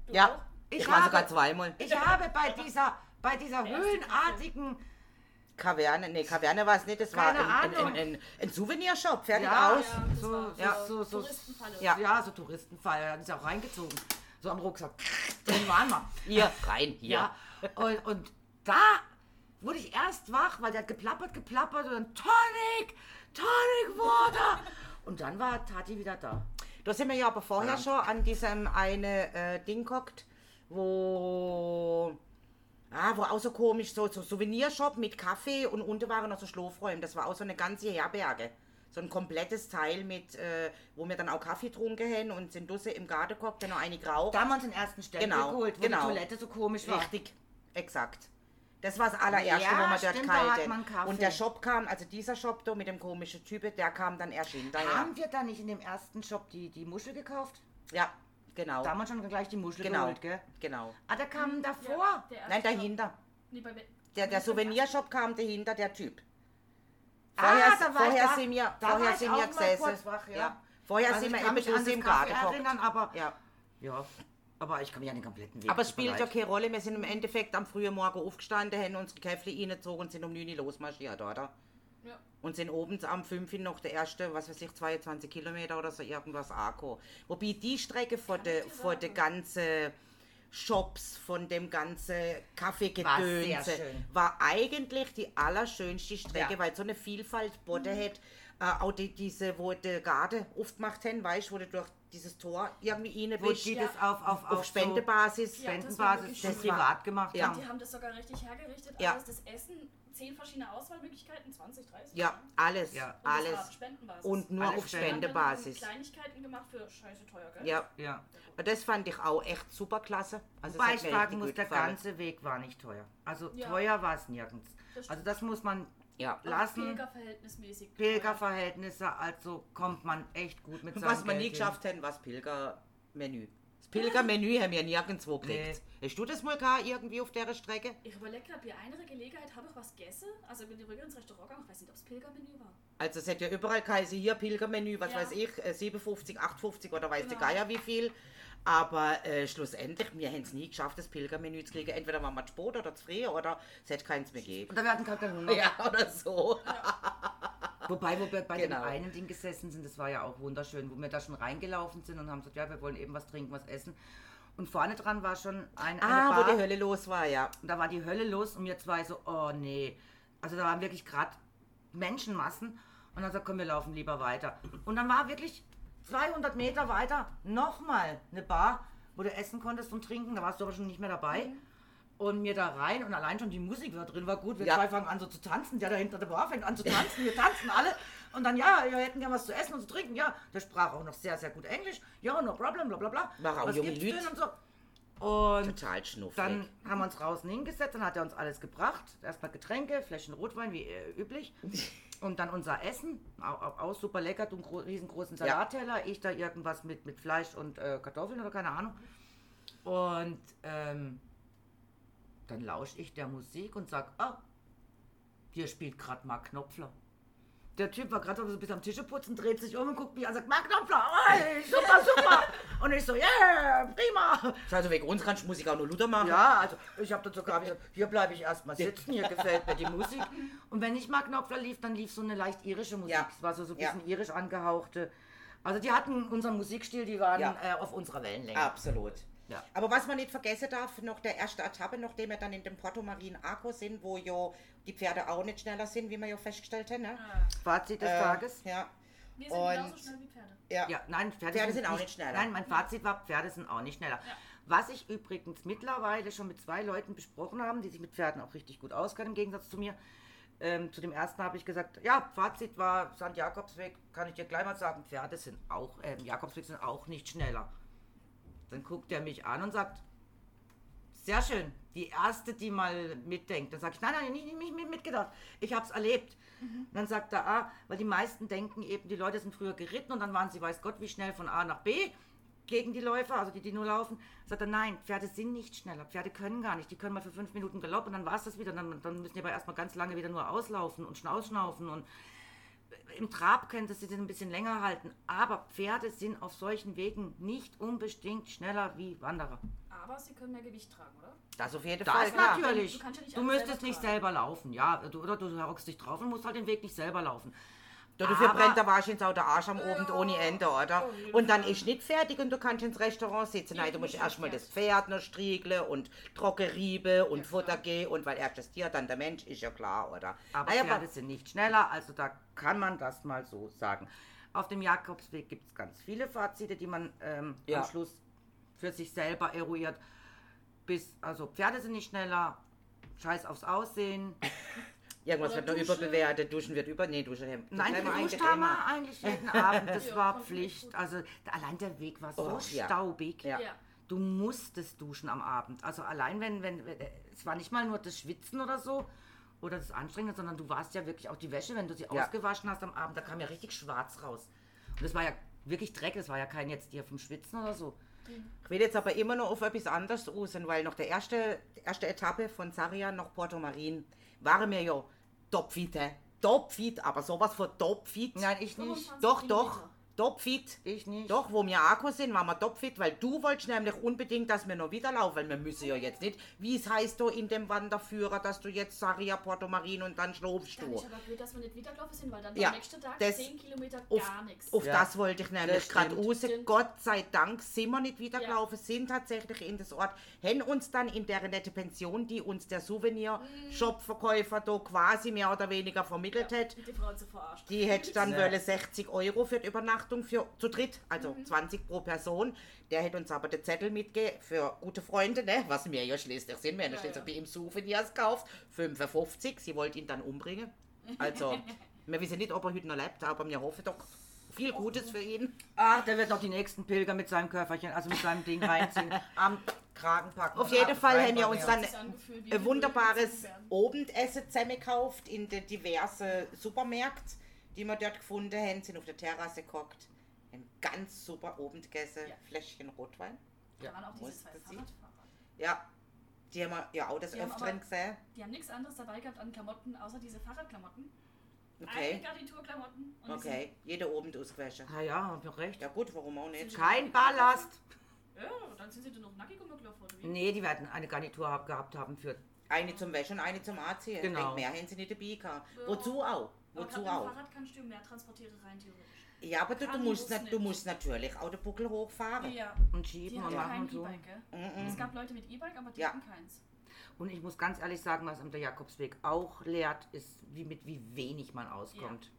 Du Ja. auch? Ich Ich war habe, sogar zweimal. ich habe bei dieser, bei dieser höhlenartigen. Kaverne, nee, Kaverne war es nicht, das war Keine ein, ein, ein, ein, ein Souvenirshop, fertig Ja, aus. Ja, das so, war ja, so, so, so, Touristenfalle. Ja. ja, so Touristenfall. Er hat sich auch reingezogen. So am Rucksack. Drin waren wir. Hier, rein, hier. Ja. Und, und da wurde ich erst wach, weil der hat geplappert, geplappert und dann Tonic, Tonic Water. Und dann war Tati wieder da. Da sind wir ja aber vorher Ja. schon an diesem eine äh, Ding gehockt, wo. Ah, wo auch so komisch, so, so Souvenirshop mit Kaffee und unten waren noch so Schlafräume. Das war auch so eine ganze Herberge. So ein komplettes Teil mit, äh, wo wir dann auch Kaffee getrunken haben und sind draußen im Garten dann noch eine geraucht. Da haben wir uns den ersten Stempel Genau, geholt, wo genau. die Toilette so komisch war. Richtig, exakt. Das war das allererste, Ja, wo man dort da Kaffee. Und der Shop kam, also dieser Shop da mit dem komischen Typen, der kam dann erst hinterher. Haben wir da nicht in dem ersten Shop die, die Muschel gekauft? Ja, genau. Da haben wir schon gleich die Muschel Genau. geholt, gell? Genau. Ah, der kam davor. Ja, der erste Nein, dahinter. Nee, bei, Der, der Souvenirshop kam dahinter, der Typ. Ah, Vorher, da war ich vorher da. sind wir, Da vorher war ich sind wir gesessen. wach, ja. Vorher Also sind ich wir eben bloß das im Garten erinnern, aber Ja. ja, aber ich kann mich an den kompletten Weg Aber es spielt ja keine Rolle. Wir sind im Endeffekt am frühen Morgen aufgestanden, haben unsere Käfle reingezogen und sind um 9 Uhr losmarschiert, oder? Ja. Und sind oben am 5 noch der erste, was weiß ich, 22 Kilometer oder so irgendwas Akku. Wobei die Strecke vor der vor der ganzen Shops, von dem ganzen War Kaffeegedönse, schön. war eigentlich die allerschönste Strecke, Ja. weil so eine Vielfalt boten hat. Äh, auch die, diese, wo die Garde aufgemacht haben, weißt du, wo du durch dieses Tor irgendwie rein bist. die Ja. das auf, auf, auf auf Spendebasis. Ja, das war Spendenbasis wirklich das schön. privat gemacht Ja. haben. Die haben das sogar richtig hergerichtet. Ja. Alles, das Essen, 10 verschiedene Auswahlmöglichkeiten, 20, 30. Ja, alles, Ja. Und alles. auf Spendenbasis. Und nur Alles auf Spende. Spendebasis. Kleinigkeiten gemacht für scheiße teuer Geld. Ja, Ja. das fand ich auch echt super klasse. Also Wobei ich sagen muss, der gefallen. ganze Weg war nicht teuer. Also Ja. teuer war es nirgends. Das. Also das muss man Ja. Lassen. Pilgerverhältnismäßig. Pilgerverhältnisse, also kommt man echt gut mit Und seinem was wir nie Geld geschafft war das Pilgermenü. Das Pilgermenü haben wir nirgendwo gekriegt. Hast du das mal gehabt, irgendwie auf der Strecke? Ich überlege gerade, bei einer Gelegenheit habe ich was gegessen. Also bin ich rüber ins Restaurant gegangen. Ich weiß nicht, ob es Pilgermenü war. Also es hat ja überall geheißen, hier Pilgermenü, was Ja. weiß ich, äh, 57, 58 oder weiß der Genau. Geier wie viel. Aber äh, schlussendlich, wir haben es nie geschafft, das Pilgermenü zu kriegen. Entweder waren wir zu spät oder zu früh oder es hätte keins mehr gegeben. Und da werden keinen Hunger. Ja, oder so. Wobei, wo wir bei Genau. dem einen Ding gesessen sind, das war ja auch wunderschön, wo wir da schon reingelaufen sind und haben gesagt, ja, wir wollen eben was trinken, was essen. Und vorne dran war schon ein, eine Ah, wo Bar. die Hölle los war, ja. Und da war die Hölle los und wir zwei so, oh nee. Also da waren wirklich gerade Menschenmassen. Und dann sagt, komm, wir laufen lieber weiter. Und dann war wirklich 200 Meter weiter nochmal eine Bar, wo du essen konntest und trinken. Da warst du aber schon nicht mehr dabei. Und mir da rein und allein schon die Musik da drin war gut. Wir Ja. zwei fangen an so zu tanzen. Der da hinter der Bar fängt an zu tanzen. Wir tanzen alle. Und dann, ja, wir hätten gern was zu essen und zu trinken. Ja, der sprach auch noch sehr, sehr gut Englisch. Ja, no problem, bla bla bla. War auch junge denn und so. Und Total schnuffig. dann haben wir uns draußen hingesetzt, dann hat er uns alles gebracht. Erstmal Getränke, Fläschchen Rotwein, wie äh, üblich. Und dann unser Essen, auch, auch, super lecker, du einen gro riesengroßen Ja. Salatteller, ich da irgendwas mit, mit Fleisch und äh, Kartoffeln oder keine Ahnung. Und ähm, dann lausche ich der Musik und sag, ah, hier spielt gerade Mark Knopfler. Der Typ war gerade so bis am Tische putzen, dreht sich um und guckt mich an und sagt, Mark Knopfler, ey, super, super. Und ich so, yeah, prima. also wegen uns kannst du Musik auch nur Luder machen. Ja, also ich habe dann sogar gesagt, hier bleibe ich erstmal sitzen, hier gefällt mir die Musik. Und wenn nicht Mark Knopfler lief, dann lief so eine leicht irische Musik. Ja. Es war so, so ein Ja. bisschen irisch angehauchte. Also die hatten unseren Musikstil, die waren Ja. äh, auf unserer Wellenlänge. Absolut. Ja. Aber was man nicht vergessen darf, noch der erste Etappe, nachdem wir dann in dem Porto Marin Arco sind, wo ja die Pferde auch nicht schneller sind, wie wir ja festgestellt haben. Ne? Ah, Fazit des Äh, Tages. Ja. wir sind Und- genauso schnell wie Pferde. Ja. Ja, nein, Pferde, Pferde sind auch nicht schneller. Nein, mein Fazit war, Pferde sind auch nicht schneller. Ja. Was ich übrigens mittlerweile schon mit zwei Leuten besprochen haben, die sich mit Pferden auch richtig gut auskennen, im Gegensatz zu mir. Ähm, zu dem ersten habe ich gesagt, ja, Fazit war, St. Jakobsweg, kann ich dir gleich mal sagen, Pferde sind auch, ähm, Jakobsweg sind auch nicht schneller. Dann guckt er mich an und sagt, sehr schön, die erste, die mal mitdenkt. Dann sage ich, nein, nein, nicht, nicht mit, mitgedacht. Ich habe es erlebt. Dann sagt er, ah, weil die meisten denken eben, die Leute sind früher geritten und dann waren sie, weiß Gott, wie schnell von A nach B gegen die Läufer, also die, die nur laufen. Sagt er, nein, Pferde sind nicht schneller. Pferde können gar nicht. Die können mal für fünf Minuten Galopp und dann war es das wieder. Dann, dann müssen die aber erstmal ganz lange wieder nur auslaufen und ausschnaufen und im Trab könnte sie den ein bisschen länger halten. Aber Pferde sind auf solchen Wegen nicht unbedingt schneller wie Wanderer. Aber sie können mehr Gewicht tragen, oder? Das auf jeden Das Fall. ist klar. natürlich. Du ja nicht Du müsstest selber nicht selber laufen, ja. Du, oder du hockst dich drauf und musst halt den Weg nicht selber laufen. Dafür Aber- brennt der wahrscheinlich auch der Arsch am Abend ohne Ende, oder? jeden Und dann ist nicht fertig und du kannst ins Restaurant sitzen. Ja, Nein, du musst erstmal das Pferd noch striegeln und Trockeriebe und Ja, Futter gehen und weil erst das Tier, dann der Mensch, ist ja klar, oder? Aber Naja, Pferde sind nicht schneller, also da kann man das mal so sagen. Auf dem Jakobsweg gibt es ganz viele Fazite, die man ähm, Ja. am Schluss für sich selber eruiert. Bis, also Pferde sind nicht schneller, scheiß aufs Aussehen. Irgendwas Oder wird noch Dusche. überbewertet, Duschen wird über. Nee, Duschen haben. Nein, geduscht eigentlich haben immer. wir eigentlich jeden Abend, das Ja, war Pflicht. gut. Also allein der Weg war so Oh, ja. staubig. Ja. Ja. Du musstest duschen am Abend. Also allein wenn, wenn, wenn, es war nicht mal nur das Schwitzen oder so oder das Anstrengende, sondern du warst ja wirklich auch die Wäsche, wenn du sie Ja. ausgewaschen hast am Abend, da kam ja richtig schwarz raus. Und das war ja wirklich Dreck, das war ja kein jetzt dir vom Schwitzen oder so. Ich will jetzt aber immer noch auf etwas anderes raus, weil noch der erste, die erste Etappe von Sarria nach Porto Marin waren wir ja topfit, hä? Topfit, aber sowas von topfit. Nein, ich nicht. 25 Doch, doch, topfit. Ich nicht. Doch, wo wir Akku sind, waren wir topfit, weil du wolltest nämlich unbedingt, dass wir noch wieder laufen, weil wir müssen ja jetzt nicht. Wie es heißt du in dem Wanderführer, dass du jetzt Saria, Porto Marin und dann schlafst du. ist aber blöd, dass wir nicht wieder gelaufen sind, weil dann Ja, am nächsten Tag das- 10 Kilometer Auf, gar nichts. auf Ja. das wollte ich nämlich gerade raus. Stimmt. Gott sei Dank sind wir nicht wieder Ja. gelaufen, sind tatsächlich in das Ort, haben uns dann in der nette Pension, die uns der Souvenir-Shop-Verkäufer da quasi mehr oder weniger vermittelt hat, Die Frau zu verarscht. Die hätte dann Ja. wollen 60 Euro für die Übernachtung für zu dritt, also 20 pro Person. Der hätte uns aber den Zettel mitgegeben für gute Freunde, ne? was wir ja schließlich sind. Wir haben Ja, schließlich ja. bei ihm Souvenirs gekauft. 55. Sie wollte ihn dann umbringen. Also, wir wissen nicht, ob er heute noch lebt, aber wir hoffen doch viel Gutes für ihn. Ach, der wird noch die nächsten Pilger mit seinem Köfferchen, also mit seinem Ding reinziehen, am Kragen packen. Auf jeden Fall haben wir uns dann ein wunderbares Abendessen zusammengekauft in den diversen Supermärkten, die wir dort gefunden haben, sind auf der Terrasse gekocht. Ein ganz super Abendessen, Ja. Fläschchen Rotwein. Da waren auch diese Muss zwei das? Fahrradfahrer. Ja, die haben wir ja auch des Die Öfteren aber- gesehen. Die haben nichts anderes dabei gehabt an Klamotten, außer diese Fahrradklamotten. Eine Okay, Garniturklamotten. und die okay. Jeder Abend ausgewaschen. Ah ja, hab noch recht. Ja gut, warum auch nicht? Kein Ballast. Ja, dann sind sie dann noch nackig rumgelaufen, oder wie? Nee, die werden eine Garnitur hab, gehabt haben für. Eine zum Wäschen und eine zum Anziehen. Genau. Ich denke, mehr haben sie nicht dabei gehabt. Ja. Wozu auch? Wozu mit auch? Fahrrad kannst du mehr transportieren rein, theoretisch. Ja, aber du, du, musst, muss nat- du musst natürlich auch den Buckel hochfahren. Ja, Und die schieben und hatten machen und so. E-Bike, gell? Mhm. Es gab Leute mit E-Bike, aber die Ja. hatten keins. Und ich muss ganz ehrlich sagen, was am der Jakobsweg auch lehrt, ist, wie mit wie wenig man auskommt.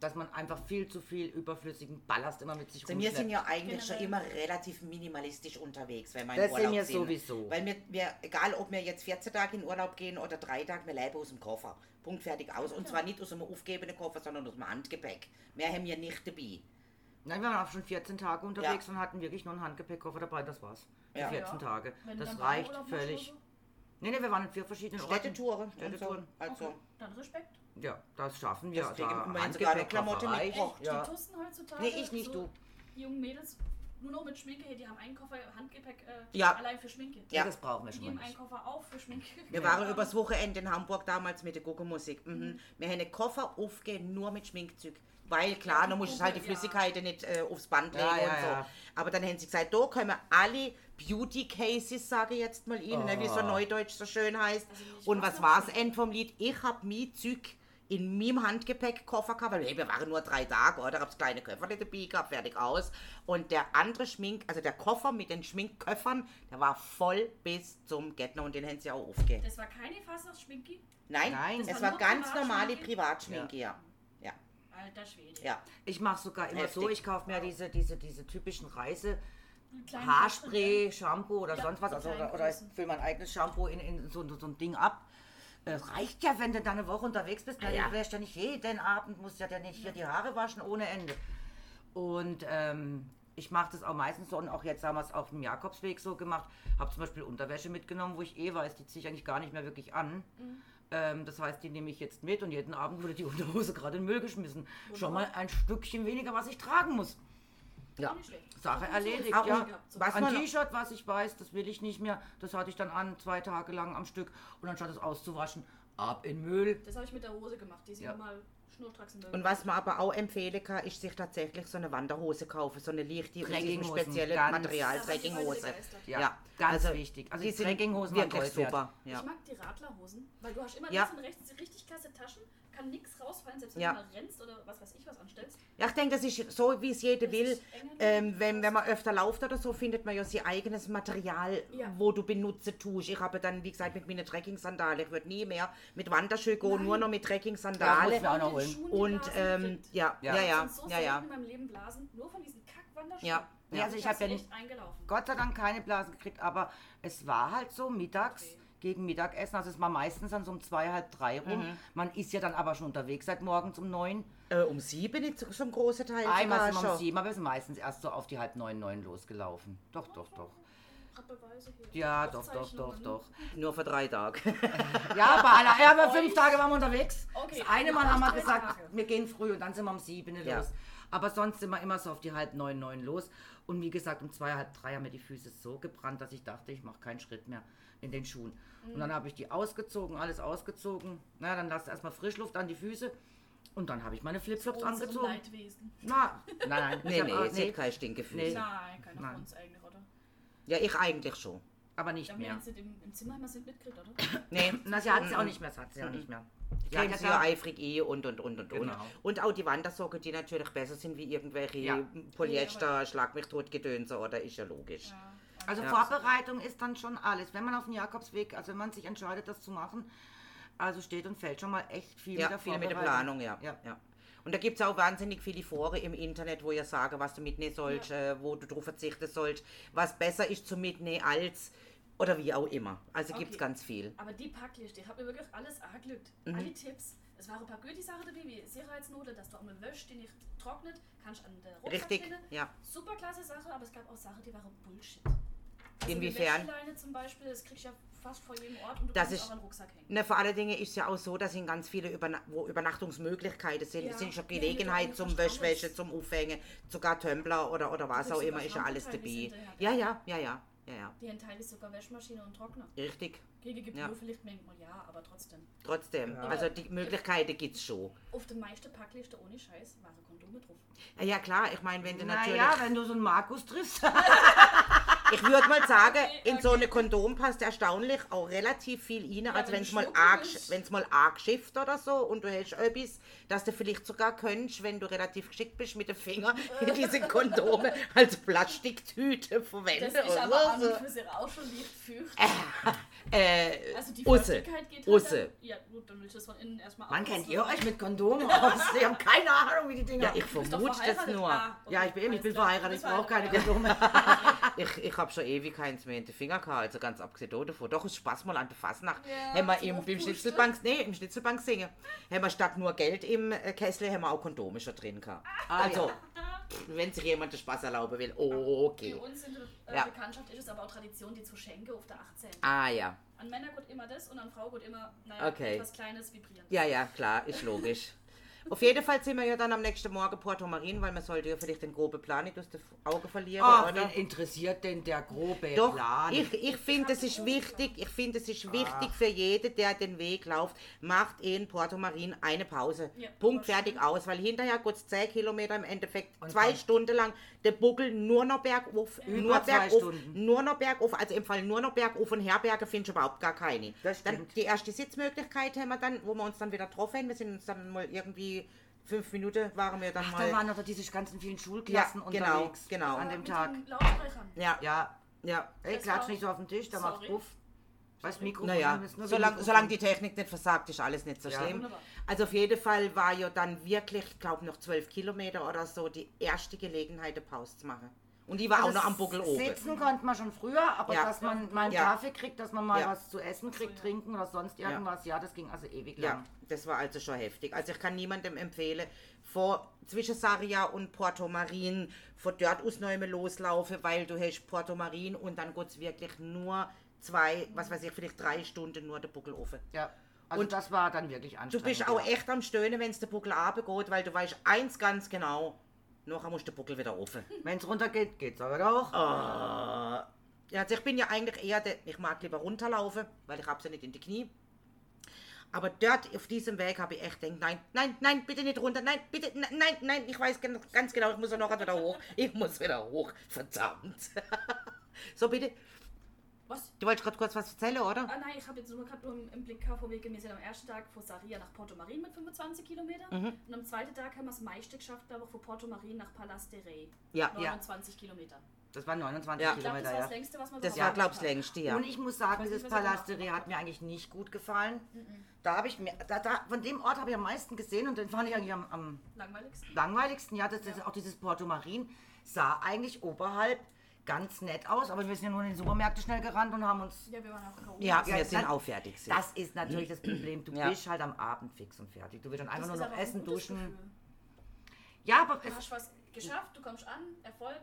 Dass man einfach viel zu viel überflüssigen Ballast immer mit sich Also wir sind rumschleppt. ja eigentlich schon Generell. immer relativ minimalistisch unterwegs, wenn wir Das im sind Urlaub wir sind. sowieso. Weil wir, wir, egal ob wir jetzt 14 Tage in Urlaub gehen oder drei Tage, wir leben aus dem Koffer. Punkt, fertig, aus. Und zwar nicht aus einem aufgegebenen Koffer, sondern aus dem Handgepäck. Mehr haben wir nicht dabei. Nein, wir waren auch schon 14 Tage unterwegs und hatten wirklich nur einen Handgepäckkoffer dabei, das war's. Die Ja. 14 Ja. Tage. Wenn Das reicht völlig. Nee, nee, wir waren in vier verschiedenen Städtetouren. Städtetouren. So. Also, okay, dann Respekt. Ja, das schaffen wir. Deswegen Da haben wir jetzt sogar Handgepäck, Klamotte mitgebracht. Ja. Die Tussen heutzutage. Nee, ich nicht, so, du. Die jungen Mädels, nur noch mit Schminke hier, die haben einen Koffer Handgepäck äh, Ja. allein für Schminke. Ja. Das brauchen wir Die schon haben mal einen. Koffer auch für Schminke. wir waren übers Wochenende in Hamburg damals mit der Gucke-Musik. Mhm. Wir haben einen Koffer aufgegeben, nur mit Schminkzeug. Weil klar, Ja, die da musst du halt die Gucke, ja. Flüssigkeiten nicht äh, aufs Band legen Ja, ja, und so. ja. Aber dann haben sie gesagt, da können wir alle Beauty Cases, sage ich jetzt mal Ihnen, ne, wie so Oh. Neudeutsch so schön heißt. Also ich und was war das. End vom Lied? Ich hab mein Zeug in meinem Handgepäckkoffer gehabt, weil hey, wir waren nur drei Tage, oder? Hab's kleine Köffer dabei gehabt, fertig aus. Und der andere Schmink, also der Koffer mit den Schminkköffern, der war voll bis zum Gärtner und den haben sie auch aufgegeben. Das war keine Fasnachts-Schminke. Nein, Nein. es Das war war ganz normale Privatschminke? Ja. Ja, Alter Schwede. ja. Ich mache sogar immer so, Heftig. ich kaufe mir diese, diese, diese typischen Reise, Haarspray, Shampoo oder Ja, sonst was. Also, oder, oder ich fülle mein eigenes Shampoo in, in so, so ein Ding ab. Äh, reicht ja, wenn du da eine Woche unterwegs bist. Na, Ja. Du lässt ja nicht jeden Abend, musst ja dann nicht hier die Haare waschen ohne Ende. Und ähm, ich mache das auch meistens so und auch jetzt haben wir es auf dem Jakobsweg so gemacht. Habe zum Beispiel Unterwäsche mitgenommen, wo ich eh weiß, die ziehe ich eigentlich gar nicht mehr wirklich an. Ähm, das heißt, die nehme ich jetzt mit und jeden Abend wurde die Unterhose gerade in den Müll geschmissen. Schon mal ein Stückchen weniger, was ich tragen muss. Ja. Sache Auch erledigt, so ja. Was Ein T-Shirt, was ich weiß, das will ich nicht mehr. Das hatte ich dann an, zwei Tage lang am Stück. Und anstatt es auszuwaschen, ab in Müll. Das habe ich mit der Hose gemacht, die sie Ja. mal schnurstracks in der Und was man aber auch empfehlen kann, ist sich tatsächlich so eine Wanderhose kaufen, so eine leichte, speziellen ganz- Material, Trekkinghose. Ja, Ja, ganz also wichtig. Also die Trekkinghosen waren wirklich super. Ja. Ich mag die Radlerhosen, weil du hast immer Ja. links und rechts die richtig klasse Taschen, kann nichts rausfallen, selbst wenn Ja. du mal rennst oder was weiß ich was anstellst. Ja, ich denke, das ist so, wie es jeder Das will. Ähm, wenn, wenn man öfter läuft oder so, findet man ja sein eigenes Material, Ja. wo du benutzen tust. Ich habe dann, wie gesagt, mit meinen Trekking-Sandalen, ich würde nie mehr mit Wanderschuhe gehen, Nein. nur noch mit Ja, Trekking-Sandalen. muss mir auch noch Und. Schuhen, Und ähm, ja, ja, Ja. ja, so ja, ja. in meinem Leben Blasen, nur von diesen Kack-Wanderschuhen. Ja, Ja, also ich Ich habe ja nicht, eingelaufen. Gott sei Dank keine Blasen gekriegt, aber es war halt so mittags Okay. Gegen Mittagessen. Also es war meistens dann so um zwei, halb drei rum. Mhm. Man ist ja dann aber schon unterwegs seit morgens um neun. Äh, um sieben ist ein großer Teil Einmal sind wir um sieben, aber wir sind meistens erst so auf die halb neun, neun losgelaufen. Doch, doch, doch. Ja, doch, doch, doch, doch. Nur für drei Tage. Ja, bei aller, ja, aber fünf Tage waren wir unterwegs. Okay, das eine Mal haben wir gesagt, Tage. wir gehen früh und dann sind wir um sieben Ja. los. Aber sonst sind wir immer so auf die halb neun, neun los. Und wie gesagt, um zwei, halb drei haben mir die Füße so gebrannt, dass ich dachte, ich mache keinen Schritt mehr in den Schuhen. Und dann habe ich die ausgezogen, alles ausgezogen. Na, dann lasst erstmal Frischluft an die Füße. Und dann habe ich meine Flipflops angezogen. Leidwesen. Na, nein, nein. Nee, hab nee, es hat kein Stinkefühl. Nee. Nein, keiner Nein. uns eigentlich, oder? Ja, ich eigentlich schon. aber Ja, nicht wir mehr. nicht im, im Zimmer es nicht mitgekriegt, oder? Nee, Na, sie hat ja auch nicht mehr, das hat sie auch nicht mehr. Ja, ja, ja, ja eifrig eh und und und und und. Genau. Und auch die Wandersocken, die natürlich besser sind wie irgendwelche Ja. Polyester, Schlag mich tot Gedönse, oder ist ja logisch. Ja. Also Ja. Vorbereitung ist dann schon alles. Wenn man auf den Jakobsweg, also wenn man sich entscheidet, das zu machen, also steht und fällt schon mal echt viel Ja, mit der viel mit der. Planung, ja. Ja. ja. Und da gibt es auch wahnsinnig viele Foren im Internet, wo ihr sagen, was du mitnehmen sollst, äh, wo du drauf verzichten sollst, was besser ist zu mitnehmen als oder wie auch immer. Also gibt es Okay. ganz viel. Aber die Packliste, ich habe mir wirklich alles angelegt. Mhm. Alle Tipps. Es waren ein paar gute Sachen dabei, wie Sicherheitsnote, dass du einmal wäschst, die nicht trocknet, kannst an der Rucksack Richtig, finden. ja. Super klasse Sache, aber es gab auch Sachen, die waren Bullshit. Inwiefern? Die Wäscheleine zum Beispiel, das kriegst du ja fast vor jedem Ort und du Das kannst ist- auch den Rucksack hängen. Ne, vor allen Dingen ist ja auch so, dass in ganz viele Überna wo Übernachtungsmöglichkeiten sind. Ja. Es sind schon Ja, Gelegenheit mit zum Wäschwäsche, zum Aufhängen, sogar Tumbler oder, oder was auch immer, ist ja alles dabei. Ja, ja, ja, ja, ja, ja. Die enthalten sogar Waschmaschine und Trockner. Richtig. Gegen Gebühr Ja. vielleicht manchmal ja, aber trotzdem. Trotzdem. Ja. Also die Möglichkeiten gibt es schon. Auf der meisten Packliste ohne Scheiß waren Kondome drauf. Ja, Ja klar, ich meine, wenn du natürlich... Naja, wenn du so einen Markus triffst. Ich würde mal sagen, in so eine Kondom passt erstaunlich auch relativ viel rein, als wenn es mal arg, mal arg schifft oder so und du hast etwas, dass du vielleicht sogar könntest, wenn du relativ geschickt bist mit dem Finger, diese Kondome als Plastiktüte verwenden. Das ist oder aber an so. für sich auch schon fürcht. Äh, Also die Usse. Geht Usse. halt dann, Ja gut, dann willst du das von innen erstmal Wann aus- kennt ihr euch mit Kondomen aus? Ich habe keine Ahnung, wie die Dinger. ja, ich vermute das nur. Ah, okay, ja, ich bin, ich bin verheiratet, ich brauche keine. Kondome. Ich, ich habe schon ewig keins mehr in den Finger gehabt, also ganz abgesehen davon. Doch, es Spaß mal an der Fasnacht. Ja, haben wir im, Aufpusten. Schnitzelbank, nee, im Schnitzelbank singen, haben wir statt nur Geld im äh, Kessel, haben wir auch Kondome schon drin gehabt. Ah, also, pff, wenn sich jemand den Spaß erlauben will, okay. uns in der äh, Ja. Bekanntschaft ist es aber auch Tradition, die zu schenken auf der 18. Ah ja, An Männer gut immer das und an Frau gut immer, naja, Okay. etwas Kleines vibrieren. ja, ja, klar, ist logisch. Auf jeden Fall sind wir ja dann am nächsten Morgen Porto Marin, weil man sollte ja vielleicht den groben Plan nicht aus den Augen verlieren, Ach, oder? wen interessiert denn der grobe Doch, Plan? ich, ich finde, es ist wichtig, ich finde, es ist wichtig für jeden, der den Weg läuft, macht in Porto Marin eine Pause. Ja, Punkt, fertig, aus, weil hinterher es 10 Kilometer im Endeffekt, Und zwei dann- Stunden lang, der Buckel nur noch bergauf, Über nur bergauf, Stunden. nur noch bergauf, also im Fall nur noch bergauf und Herberge findest du überhaupt gar keine. Das dann stimmt. die erste Sitzmöglichkeit haben wir dann, wo wir uns dann wieder getroffen haben, wir sind uns dann mal irgendwie, fünf Minuten waren wir dann Ach, mal... da waren noch diese ganzen vielen Schulklassen Ja, genau, unterwegs. genau. An dem Tag. ja, Ja, ja. ey, klatsch nicht so auf den Tisch, da macht's. Puff. Weißt Mikrofon Naja, ist nur solange, wie solange die. Technik nicht versagt, ist alles nicht so Ja. schlimm. Also auf jeden Fall war ja dann wirklich, ich glaube noch zwölf Kilometer oder so, die erste Gelegenheit, eine Pause zu machen. Und die war auch Also noch am Buckel oben. Sitzen konnte man schon früher, aber Ja. dass man mal einen Ja. Kaffee kriegt, dass man mal Ja. was zu essen kriegt, trinken oder sonst irgendwas, ja, das ging also ewig Ja, lang. Das war also schon heftig. Also ich kann niemandem empfehlen, vor zwischen Saria und Porto Marin von dort aus neu loslaufen, weil du hast Porto Marin und dann geht es wirklich nur zwei, was weiß ich, vielleicht drei Stunden nur der Buckel offen. Ja. Also Und das war dann wirklich Du anstrengend. bist auch ja. echt am Stöhnen, wenn es der Buckel runtergeht, weil du weißt eins ganz genau, nachher muss der Buckel wieder offen. Wenn es runtergeht, geht's aber doch. Ah. Ja, also ich bin ja eigentlich eher, der, ich mag lieber runterlaufen, weil ich habe sie nicht in die Knie. Aber dort auf diesem Weg habe ich echt gedacht, nein, nein, nein, bitte nicht runter, nein, bitte, nein, nein, nein, ich weiß ganz genau, ich muss ja noch wieder hoch, ich muss wieder hoch, verdammt. so bitte, Was? du wolltest gerade kurz was erzählen, oder? Ah nein, ich habe jetzt nur gerade im, im Blick wir wir sind am ersten Tag von Saria nach Porto Marin mit 25 Kilometern. Mhm. Und am zweiten Tag haben wir das meiste geschafft, glaube ich, von Porto Marin nach Palas de Rey. Ja, Ja. 29 Kilometer. Das waren 29 Ja. Ich glaube, das Kilometer, war das ja. längste, was das so war, gemacht glaub's, haben. längste, ja. Und ich muss sagen, Ich dieses er Palasterie hat. mir eigentlich nicht gut gefallen. Da habe ich mir, da, da, von dem Ort habe ich am meisten gesehen und den fand ich eigentlich am, am Langweiligsten. langweiligsten. Ja, das, das, auch dieses Porto Marin sah eigentlich oberhalb ganz nett aus, aber wir sind ja nur in den Supermärkte schnell gerannt und haben uns. Ja, wir waren auch K.O. Ja, Ja, wir sind auch fertig. gewesen. Das ist natürlich das Problem. Du Ja. bist halt am Abend fix und fertig. Du willst dann einfach Das nur noch ein essen, gutes duschen. Gefühl. Ja, aber Du hast was geschafft, du kommst an, Erfolg.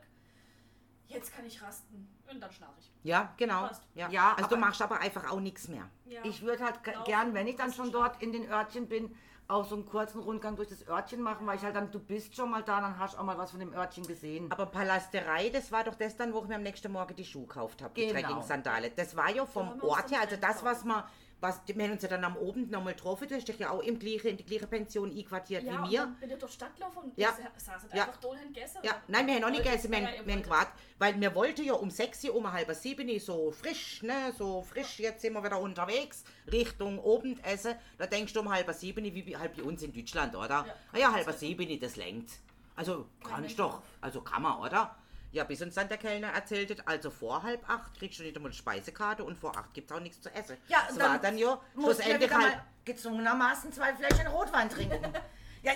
Jetzt kann ich rasten. Und dann schlafe ich. ja, genau. Ja. Ja, also du aber- machst aber einfach auch nichts mehr. Ja. ich würde halt ge- Laufen, gern, wenn ich dann schon dort in den Örtchen bin, auch so einen kurzen Rundgang durch das Örtchen machen, weil ich halt dann, du bist schon mal da, dann hast du auch mal was von dem Örtchen gesehen. Aber Palasterei, das war doch das dann, wo ich mir am nächsten Morgen die Schuhe gekauft habe, die Genau. Trekking-Sandale. Das war ja vom Ort her, also das, was man, was, wir haben uns ja dann am Abend nochmal getroffen, hast dich ja auch im gleichen, in die gleiche Pension einquartiert Ja, wie mir. dann bin ich durch die Stadt gelaufen und Ja. saß Ja. einfach da und haben gegessen. Ja, nein, wir haben noch nicht gegessen, wir ja, haben, wir gewartet, weil wir wollten ja um 6 Uhr, um halb sieben, so frisch, ne, so frisch, jetzt sind wir wieder unterwegs, Richtung Abendessen, da denkst du um halb sieben, wie bei- halt bei uns in Deutschland, oder? Ja, Ja, ja halb sieben, das lenkt. Also kannst doch, also kann man, oder? Ja, bis uns dann der Kellner erzählt hat, also vor halb acht kriegst du nicht einmal eine Speisekarte und vor acht gibt es auch nichts zu essen. Ja, das und war dann ja schlussendlich wieder halt mal gezwungenermaßen zwei Fläschchen Rotwein trinken. ja,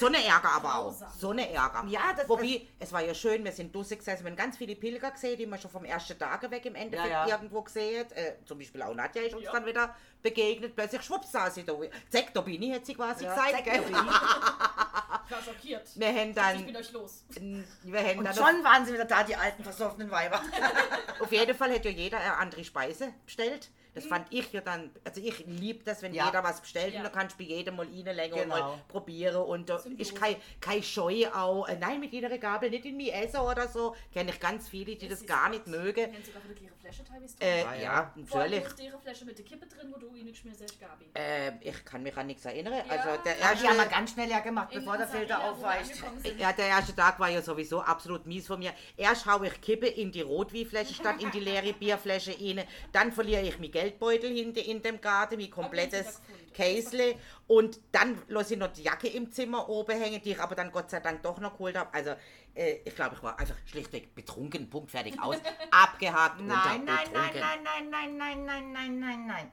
So eine Ärger aber auch. So eine Ärger. Ja, das- Wobei, es war ja schön, wir sind draussen gesessen, wir haben ganz viele Pilger gesehen, die man schon vom ersten Tag weg im Endeffekt Ja, ja. irgendwo gesehen hat. Äh, zum Beispiel auch Nadja ist uns Ja. dann wieder begegnet. Plötzlich schwupps saß sie da. Zack, da bin ich, hat sie quasi Ja, gesagt. Ich war schockiert. Wir haben Ich dann, bin euch los. wir haben Und dann schon waren sie wieder da, die alten versoffenen Weiber. auf, auf jeden Fall hat ja jeder eine andere Speise bestellt. Das fand ich ja dann, also ich liebe das, wenn Ja. jeder was bestellt Ja. und dann kannst du bei jedem mal reinlegen und Genau. mal probieren und da Symbiose. ist kein, kein Scheu auch, äh, nein, mit jeder Gabel nicht in mir essen oder so. Kenne ich ganz viele, die das ist gar nicht mögen. Wir haben sogar der gleichen Flasche teilweise Äh, ja. ja, Vor natürlich. ist ihre Flasche mit der Kippe drin, wo du ihn nicht mehr selbst Gabi. Äh, ich kann mich an nichts erinnern. Also der ja, erste, Die haben wir ganz schnell ja gemacht, bevor der Filter aufweicht. ja, der erste Tag war ja sowieso absolut mies von mir. Erst haue ich Kippe in die Rotweinflasche statt in die leere Bierflasche rein. Dann verliere ich mein Geldbeutel hinter in dem Garten, mein komplettes. Käsle. Und dann lasse ich noch die Jacke im Zimmer oben hängen, die ich aber dann Gott sei Dank doch noch geholt habe. Also äh, ich glaube, ich war einfach schlichtweg betrunken, Punkt, fertig, aus, abgehakt. Nein, nein, nein, nein, nein, nein, nein, nein, nein, nein, nein.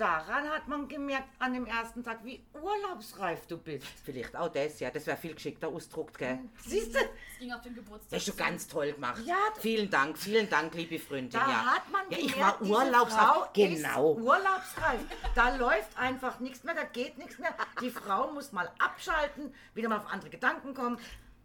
Daran hat man gemerkt an dem ersten Tag, wie urlaubsreif du bist. Vielleicht auch das, ja, das wäre viel geschickter ausgedruckt, gell? Siehst du? Es ging auf den Geburtstag. Das hast du ganz toll gemacht. Ja. Vielen Dank, vielen Dank, liebe Freundin. Da ja. hat man ja, gemerkt, ich war urlaubsreif. Frau Genau. Ist urlaubsreif. Da läuft einfach nichts mehr, da geht nichts mehr. Die Frau muss mal abschalten, wieder mal auf andere Gedanken kommen.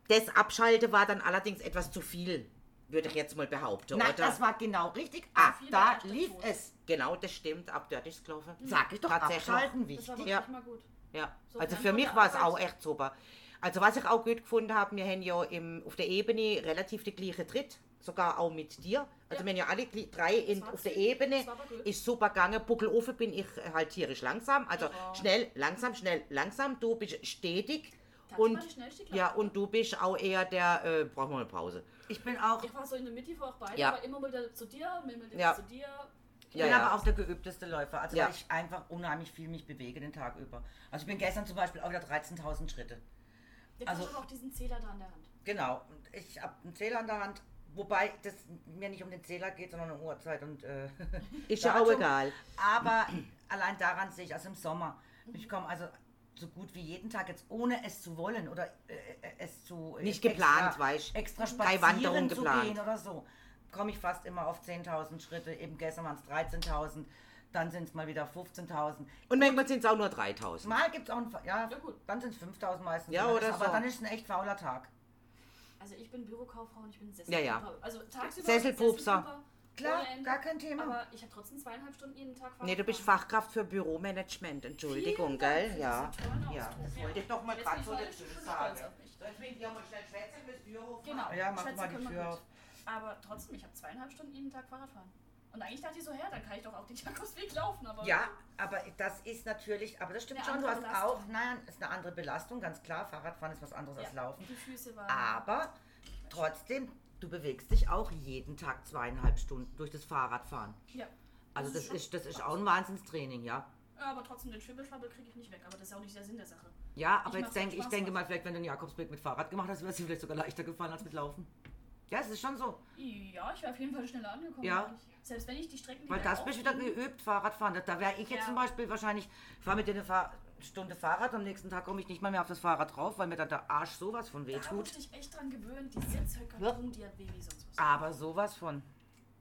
Das Abschalten war dann allerdings etwas zu viel, würde ich jetzt mal behaupten, Nein, oder? das war genau richtig. Ab viele da lief tot. es. genau, das stimmt. Ab dort ist es gelaufen. Sag ich doch, Tatsächlich. abschalten Das war wichtig. wirklich Ja. mal gut. Ja, So also für mich war es auch echt super. Also was ich auch gut gefunden habe, wir haben ja im, auf der Ebene relativ die gleiche Tritt, sogar auch mit dir. Also Ja. wir haben ja alle drei in, auf der Ebene. Ist super gegangen. Buckelofen bin ich halt tierisch langsam. Also Ja. schnell, langsam, schnell, langsam. Du bist stetig. Und, war die schnellste ja, und du bist auch eher der, äh, brauchen wir eine Pause. Ich bin auch, Ich war so in der Mitte, war auch beide, Ja. aber immer mal wieder zu dir, immer wieder Ja. zu dir. ich Ja, bin ja. aber auch der geübteste Läufer. Also Ja. weil ich einfach unheimlich viel mich bewege den Tag über. Also ich bin gestern zum Beispiel auch wieder 13.000 Schritte. Der Also- also, auch diesen Zähler da an der Hand. Genau. Und ich habe einen Zähler in der Hand. Wobei das mir nicht um den Zähler geht, sondern um Uhrzeit und äh, Ist ja auch egal. Aber allein daran sehe ich, also im Sommer, ich komme also so gut wie jeden Tag jetzt, ohne es zu wollen oder äh, äh, es zu... äh, Nicht geplant, weißt. Extra spazieren Wanderung zu geplant. gehen oder so. Komme ich fast immer auf 10.000 Schritte. Eben gestern waren es 13.000. Dann sind es mal wieder 15.000. Und manchmal sind es auch nur 3000. Mal gibt es auch, ein, ja, Ja, gut. dann sind es 5.000 meistens. Ja, Dann oder ist, aber so. dann ist es ein echt fauler Tag. Also ich bin Bürokauffrau und ich bin Ja, ja. Sesselpupper. Also tagsüber Sesselpupser. Sesselpupper Klar, Ende. gar kein Thema. Aber ich habe trotzdem zweieinhalb Stunden jeden Tag Nee, du bist Fachkraft für Büromanagement, Entschuldigung, gell? Ja. ja. Das ja. wollte ich doch mal gerade so ich dazu sagen. mit dir mal schnell schwätzen, bis Büro Genau. Ja, mach mal die Tür auf. Aber trotzdem, ich habe zweieinhalb Stunden jeden Tag Fahrrad fahren. Und eigentlich dachte ich so, her, dann kann ich doch auch den Jakobsweg laufen. Aber Ja, aber das ist natürlich, aber das stimmt schon, du hast Belastung. auch, nein, ist eine andere Belastung, ganz klar. Fahrradfahren ist was anderes als ja, Laufen. die Füße waren... Aber trotzdem, du bewegst dich auch jeden Tag zweieinhalb Stunden durch das Fahrradfahren. ja. Also das schon ist, das ist auch ein Wahnsinnstraining, ja. Ja, aber trotzdem, den Schwibbelschwabbel kriege ich nicht weg. Aber das ist ja auch nicht der Sinn der Sache. Ja, Ich aber jetzt mach's denke auch ich denke mal, vielleicht wenn du den Jakobsweg mit Fahrrad gemacht hast, wäre es dir vielleicht sogar leichter gefallen als mit Laufen. Ja, es ist schon so. Ja, ich wäre auf jeden Fall schneller angekommen. Ja. eigentlich. Selbst wenn ich die Strecken... Weil das bist du wieder geübt, Fahrradfahren. Da, da wäre ich jetzt Ja. zum Beispiel wahrscheinlich, ich fahre mit dir eine Fahr Stunde Fahrrad, am nächsten Tag komme ich nicht mal mehr auf das Fahrrad drauf, weil mir dann der Arsch sowas von weh Da tut. musste ich echt dran gewöhnen. Die Sitzhöcker Ja. tun dir weh wie sonst was. Aber sowas von.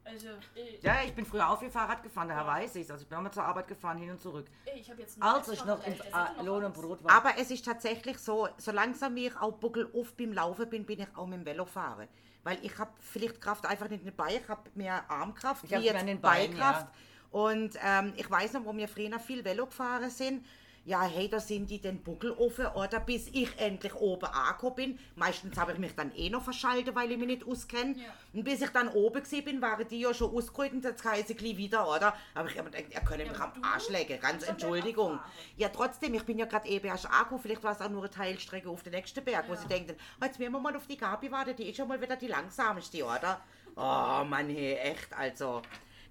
Also, äh, Ja, ich bin früher auch viel Fahrrad gefahren, daher weiß ich Also ich bin auch mal zur Arbeit gefahren, hin und zurück. ey, ich habe jetzt... Als ich noch im noch Lohn und. Brot war. Aber es ist tatsächlich so, so langsam wie ich auch buckel oft beim Laufen bin, bin ich auch mit dem Velo fahren. Weil ich habe vielleicht Kraft einfach nicht in den Beinen, ich habe mehr Armkraft, Ich wie mehr jetzt in den Beinen, Beinkraft. Und ähm, ich weiß noch, wo wir früher viel Velo gefahren sind, ja, hey, da sind die den Buckel offen, oder bis ich endlich oben angekommen bin. Meistens habe ich mich dann eh noch verschaltet, weil ich mich nicht auskenne. Ja. Und bis ich dann oben gewesen bin, waren die ja schon ausgerollt und jetzt heiße ich gleich wieder, oder? Aber ich habe gedacht, ihr könnt mich aber am Arsch legen, ganz Entschuldigung. Ja, trotzdem, ich bin ja gerade eben erst angekommen, vielleicht war es auch nur eine Teilstrecke auf den nächsten Berg, wo Ja. sie denken, oh, jetzt werden wir mal auf die Gabi warten, die ist schon mal wieder die langsamste, oder? Oh Mann, hey, echt, also.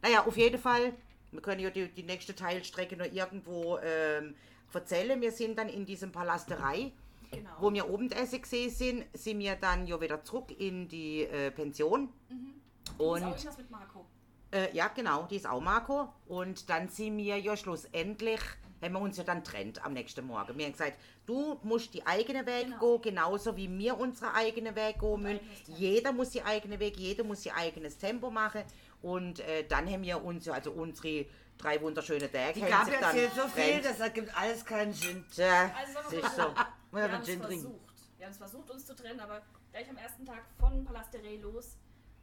Naja, auf jeden Fall, wir können ja die, die nächste Teilstrecke noch irgendwo ähm, erzählen. Wir sind dann in diesem Palasterei, Genau. wo wir oben essen gesehen sind, sind wir dann ja wieder zurück in die äh, Pension. ist auch Und irgendwas mit Marco. äh, ja, genau, die ist auch Marco. Und dann sind wir ja schlussendlich, haben wir uns ja dann trennt am nächsten Morgen. Wir haben gesagt, du musst die eigene Weg Genau. gehen, genauso wie wir unsere eigene Weg gehen müssen. Jeder muss die eigene Weg, jeder muss ihr eigenes Tempo machen. Und äh, dann haben wir uns ja, also unsere drei wunderschönen Tage, Die sich dann erzählt so viel, das ergibt alles keinen Sinn. Tja, Also du. so, wir ja haben es versucht. Wir haben es versucht, uns zu trennen, aber gleich am ersten Tag von Palasterei los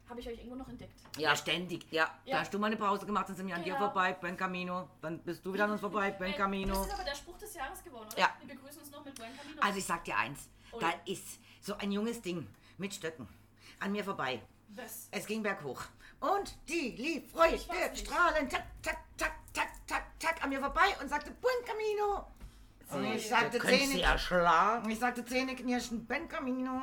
habe ich euch irgendwo noch entdeckt. Ja, ständig. Ja. Da hast du mal eine Pause gemacht, dann sind wir an dir Genau. vorbei, Buen Camino. Dann bist du wieder an uns vorbei, Buen Ey, Camino. Das ist aber der Spruch des Jahres geworden, oder? Ja. Wir begrüßen uns noch mit Buen Camino. Also ich sag dir eins, Oh da ja. ist so ein junges Ding mit Stöcken an mir vorbei. Was? Es ging berghoch. Und die lief nicht. strahlend, tak, tak, tak, tak, tak, tak, an mir vorbei und sagte, Buen Camino. Und ich sagte, Zähne, ich sagte Zähneknirschen, Buen Camino.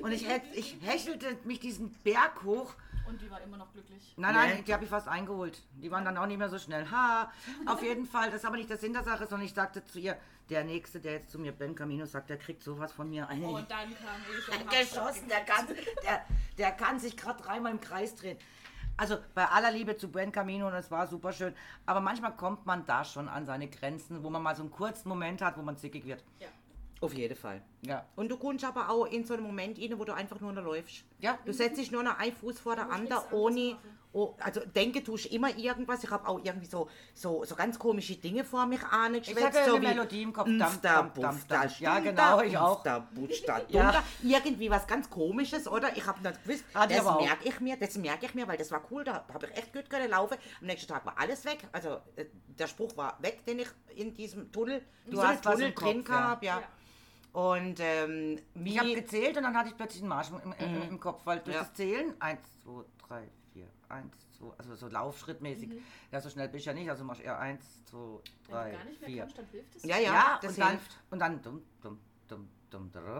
Und ich, ich hechelte mich diesen Berg hoch Und die war immer noch glücklich. Nein, Nee. nein, die habe ich fast eingeholt. Die waren dann auch nicht mehr so schnell. Ha, auf jeden Fall. Das ist aber nicht der Sinn der Sache, sondern ich sagte zu ihr, der Nächste, der jetzt zu mir Ben Camino sagt, der kriegt sowas von mir. Ey, Und dann kam ich und hab geschossen, der kann, der, der kann sich gerade dreimal im Kreis drehen. Also bei aller Liebe zu Ben Camino und es war super schön. Aber manchmal kommt man da schon an seine Grenzen, wo man mal so einen kurzen Moment hat, wo man zickig wird. Ja. Auf jeden Fall. Ja. Und du kommst aber auch in so einen Moment rein, wo du einfach nur noch läufst. Ja. Du setzt dich nur noch ein Fuß vor der anderen, ohne. machen. Oh, also denke, tust immer irgendwas. Ich habe auch irgendwie so, so, so ganz komische Dinge vor mich angeschwätzt. Ich hatte so eine Melodie im Kopf. Umsta, Dam, dam, dam, Bufta, dam. Ja, genau, ich auch. Ja. Irgendwie was ganz komisches, oder? Ich habe nicht gewusst, ich das merke ich mir, das merke ich mir, weil das war cool, da habe ich echt gut können laufen. Am nächsten Tag war alles weg. Also äh, der Spruch war weg, den ich in diesem Tunnel, Du so hast Tunnel drin ja. gehabt, ja. Ja. Und ähm, Ich habe gezählt und dann hatte ich plötzlich einen Marsch im, im, im Kopf, weil durch Ja. das Zählen, 1, 2, 3, 4, eins, zwei, also so Laufschrittmäßig. Mhm. Ja, so schnell bist du ja nicht, also machst du eher eins, zwei, drei, Wenn du gar nicht mehr vier. Dann hilft es ja, ja, ja, das und hilft. Dann, und dann dum, dum, dum, dum, dum,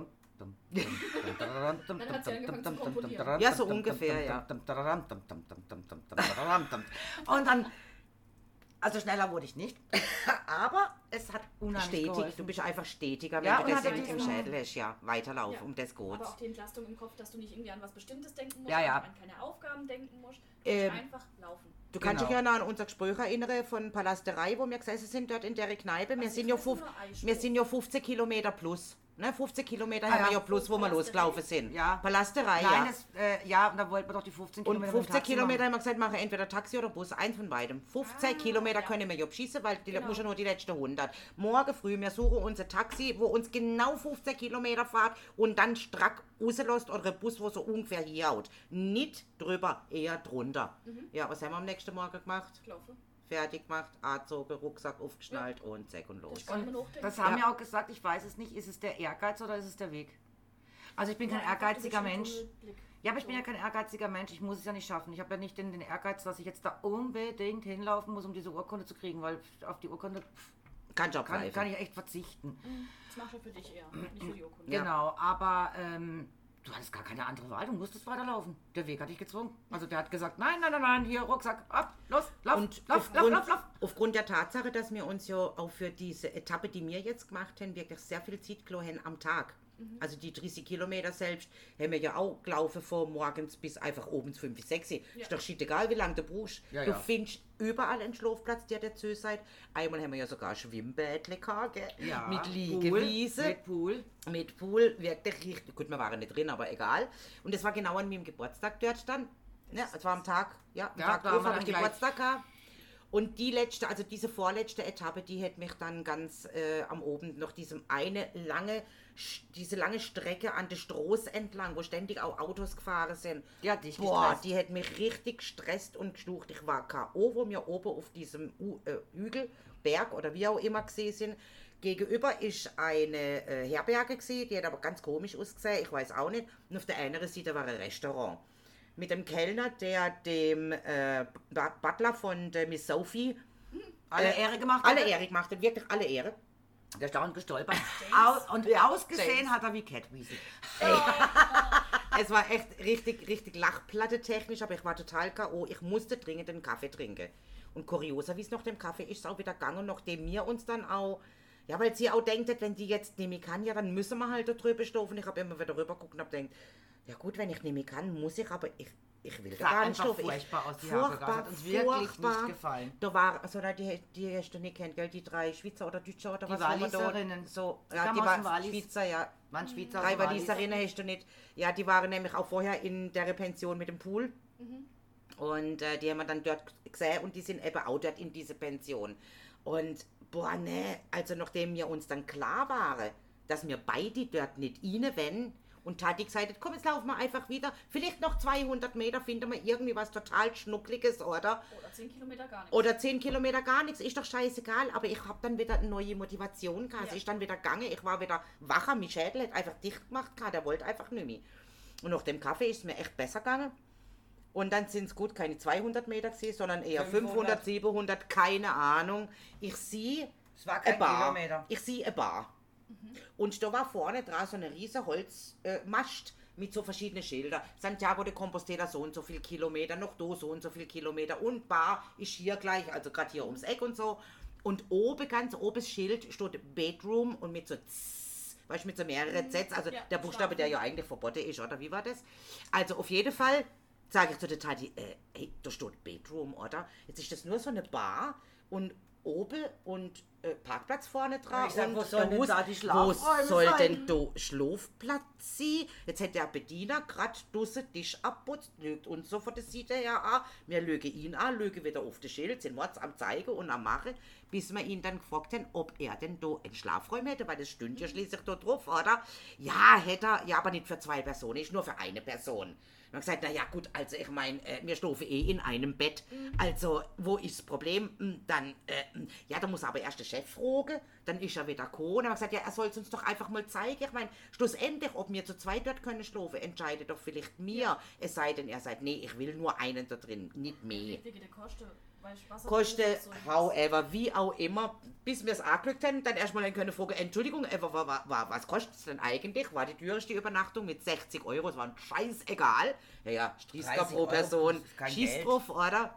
ja, so ungefähr, ja. Und dann, also schneller wurde ich nicht, aber es hat unheimlich stetig. Du geholfen. bist einfach stetiger, wenn Ja, du das im diesen- Schädel hast. Ja, weiterlauf, Ja. um das Aber geht's. auch die Entlastung im Kopf, dass du nicht irgendwie an was Bestimmtes denken musst, Ja, ja. an keine Aufgaben denken musst. Du Ähm, musst einfach laufen. Du kannst Genau. dich ja noch an unser Gespräch erinnern von Palasterei, wo wir gesessen sind dort in der Kneipe. Wir Also sind, ja weiß fuf, nur ein wir Spruch. sind ja 15 Kilometer plus. Ne? 15 Kilometer Ah, haben ja. wir ja plus, wo wir losgelaufen sind. Ja. Palasterei, Nein, ja. äh, ja, und da wollten wir doch die 15 Und Kilometer dem 15 Taxi Kilometer haben wir gesagt, machen entweder Taxi oder Bus, eins von beidem. 15 Ah, Kilometer ja. können wir ja beschissen, weil die Genau. muss ja nur die letzten 100. Morgen früh, wir suchen uns ein Taxi, wo uns genau 15 Kilometer fährt und dann strack rauslässt oder ein Bus, wo so ungefähr hier haut. Nicht drüber, eher drunter. Mhm. Ja, was haben wir am nächsten Morgen gemacht? Laufe. Fertig gemacht, angezogen, Rucksack aufgeschnallt und zack und los. Das kann hochdenken. Das haben Ja. wir auch gesagt, ich weiß es nicht, ist es der Ehrgeiz oder ist es der Weg? Also ich bin kein Ja, du ehrgeiziger Mensch. Ja, aber ich bin ja kein ehrgeiziger Mensch, ich muss es ja nicht schaffen. Ich habe ja nicht den, den Ehrgeiz, dass ich jetzt da unbedingt hinlaufen muss, um diese Urkunde zu kriegen, weil auf die Urkunde pff, kann, greifen. kann ich echt verzichten. Das machst du für dich eher, nicht für die Urkunde. Ja. Genau, aber ähm, du hattest gar keine andere Wahl, du musstest weiterlaufen. Der Weg hat dich gezwungen. Also der hat gesagt, nein, nein, nein, nein, hier Rucksack, ab, los, lauf, Und lauf, lauf, aufgrund, lauf, lauf. aufgrund der Tatsache, dass wir uns ja auch für diese Etappe, die wir jetzt gemacht haben, wirklich sehr viel Zeit haben am Tag. Mhm. Also die 30 Kilometer selbst haben wir ja auch gelaufen von morgens bis einfach oben 5, 6. Ist doch shit egal, wie lange du brauchst. Ja, du ja. findest überall einen Schlafplatz, der dazu seid. Einmal haben wir ja sogar Schwimmbädle gehabt, gell? Ja, mit Pool, Liegewiese. Mit Pool. mit Pool, wirklich richtig. Gut, wir waren nicht drin, aber egal. Und das war genau an meinem Geburtstag dort dann. Ne, es war am Tag, ja, am Ja, Tag drauf habe ich Geburtstag gehabt. Und die letzte, also diese vorletzte Etappe, die hätte mich dann ganz äh, am Oben noch diesem eine lange, diese lange Strecke an der Straße entlang, wo ständig auch Autos gefahren sind. Die hat dich Boah, gestresst. die hätte mich richtig gestresst und gestucht. Ich war K.O., wo wir oben auf diesem U äh, Hügel, Berg oder wie auch immer gesehen sind. gegenüber ist eine äh, Herberge gewesen, die hat aber ganz komisch ausgesehen, ich weiß auch nicht. Und auf der anderen Seite war ein Restaurant. Mit dem Kellner, der dem äh, Bu- Butler von der Miss Sophie Alle äh, Ehre gemacht alle hatte. Ehre gemacht hat, wirklich alle Ehre. Der ist dauernd gestolpert. Aus, und ausgesehen James. hat er wie Catweasel. Es war echt richtig, richtig Lachplatte technisch, aber ich war total K.O. Ich musste dringend einen Kaffee trinken. Und kurioser, wie es nach dem Kaffee ist, ist auch wieder gegangen, nachdem wir uns dann auch, ja, weil sie auch denkt, wenn die jetzt nehmen kann, ja, dann müssen wir halt da drüber stoffen. Ich habe immer wieder rüber geguckt und habe gedacht, ja gut, wenn ich nehmen kann, muss ich, aber ich, ich will da gar nicht. Ich- furchtbar aus, die. Das hat uns wirklich nicht gefallen. Da war, also da, die, die hast du nicht kennt, gell, die drei Schweizer oder Deutsche oder Die was? Walliserinnen. So, Die ja, die aus dem war Wallis. Schweizer, ja. Waren Schweizer Drei. Walliserinnen hast du nicht. Ja, die waren nämlich auch vorher in der Pension mit dem Pool. Und äh, die haben wir dann dort gesehen und die sind eben auch dort in diese Pension. Und boah, ne, also nachdem wir uns dann klar waren, dass wir beide dort nicht rein wenn und Tati gesagt hat, komm, jetzt laufen wir einfach wieder. Vielleicht noch 200 Meter finden wir irgendwie was total Schnuckliges, oder? Oder 10 Kilometer gar nicht. Oder 10 Kilometer gar nichts, ist doch scheißegal. Aber ich habe dann wieder eine neue Motivation gehabt. Es Ja. ist dann wieder gegangen. Ich war wieder wacher. Mein Schädel hat einfach dicht gemacht gehabt. Der wollte einfach nicht mehr. Und nach dem Kaffee ist es mir echt besser gegangen. Und dann sind es gut keine 200 Meter gewesen, sondern eher 500, 500, 700, keine Ahnung. Ich sehe Es war eine kein Bar. Kilometer. Ich sehe eine Bar. Und da war vorne dran so eine riese Holzmast äh, mit so verschiedenen Schildern. Santiago de Compostela so und so viel Kilometer, noch da so und so viel Kilometer und Bar ist hier gleich, also gerade hier ums Eck und so. Und oben, ganz oben das Schild steht Bedroom und mit so Zs, weißt du, mit so mehreren Zs, also Ja, der Buchstabe, der ja eigentlich verboten ist, oder wie war das? Also auf jeden Fall sage ich zu der Tati, äh, hey, da steht Bedroom, oder? Jetzt ist das nur so eine Bar und oben und äh, Parkplatz vorne dran. Ich sag, und wo sollen denn da die Wo Schlafräume soll sein? denn da Schlafplatz sein? Jetzt hat der Bediener gerade dusse Tisch abputzt, lügt uns so von der Seite her an. Wir lügen ihn an, lügen wieder auf das Schild, sind wir am Zeigen und am Machen, bis wir ihn dann gefragt haben, ob er denn da einen Schlafraum hätte, weil das stünde ja schließlich da drauf, oder? Ja, hätte er, ja, aber nicht für zwei Personen, ist nur für eine Person. Haben gesagt, na ja gut, also ich meine, äh, wir schlafen eh in einem Bett. Also, wo ist das Problem? Hm, Dann, äh, hm, ja, da muss aber erst der Chef fragen, dann ist er wieder gekommen. Haben wir gesagt, ja, er soll es uns doch einfach mal zeigen. Ich meine, schlussendlich, ob wir zu zweit dort können schlafen, entscheidet doch vielleicht mir. Es sei denn, er sagt, nee, ich will nur einen da drin, nicht mehr. Wegen der. Koste, so- however, wie auch immer, bis wir es angelegt haben, dann erstmal können fragen, Entschuldigung, wa- wa- wa- was kostet es denn eigentlich? War die teuerste Übernachtung mit 60 Euro, es war ein scheißegal. Ja, ja, Striesker 30 pro Person, schieß drauf, oder?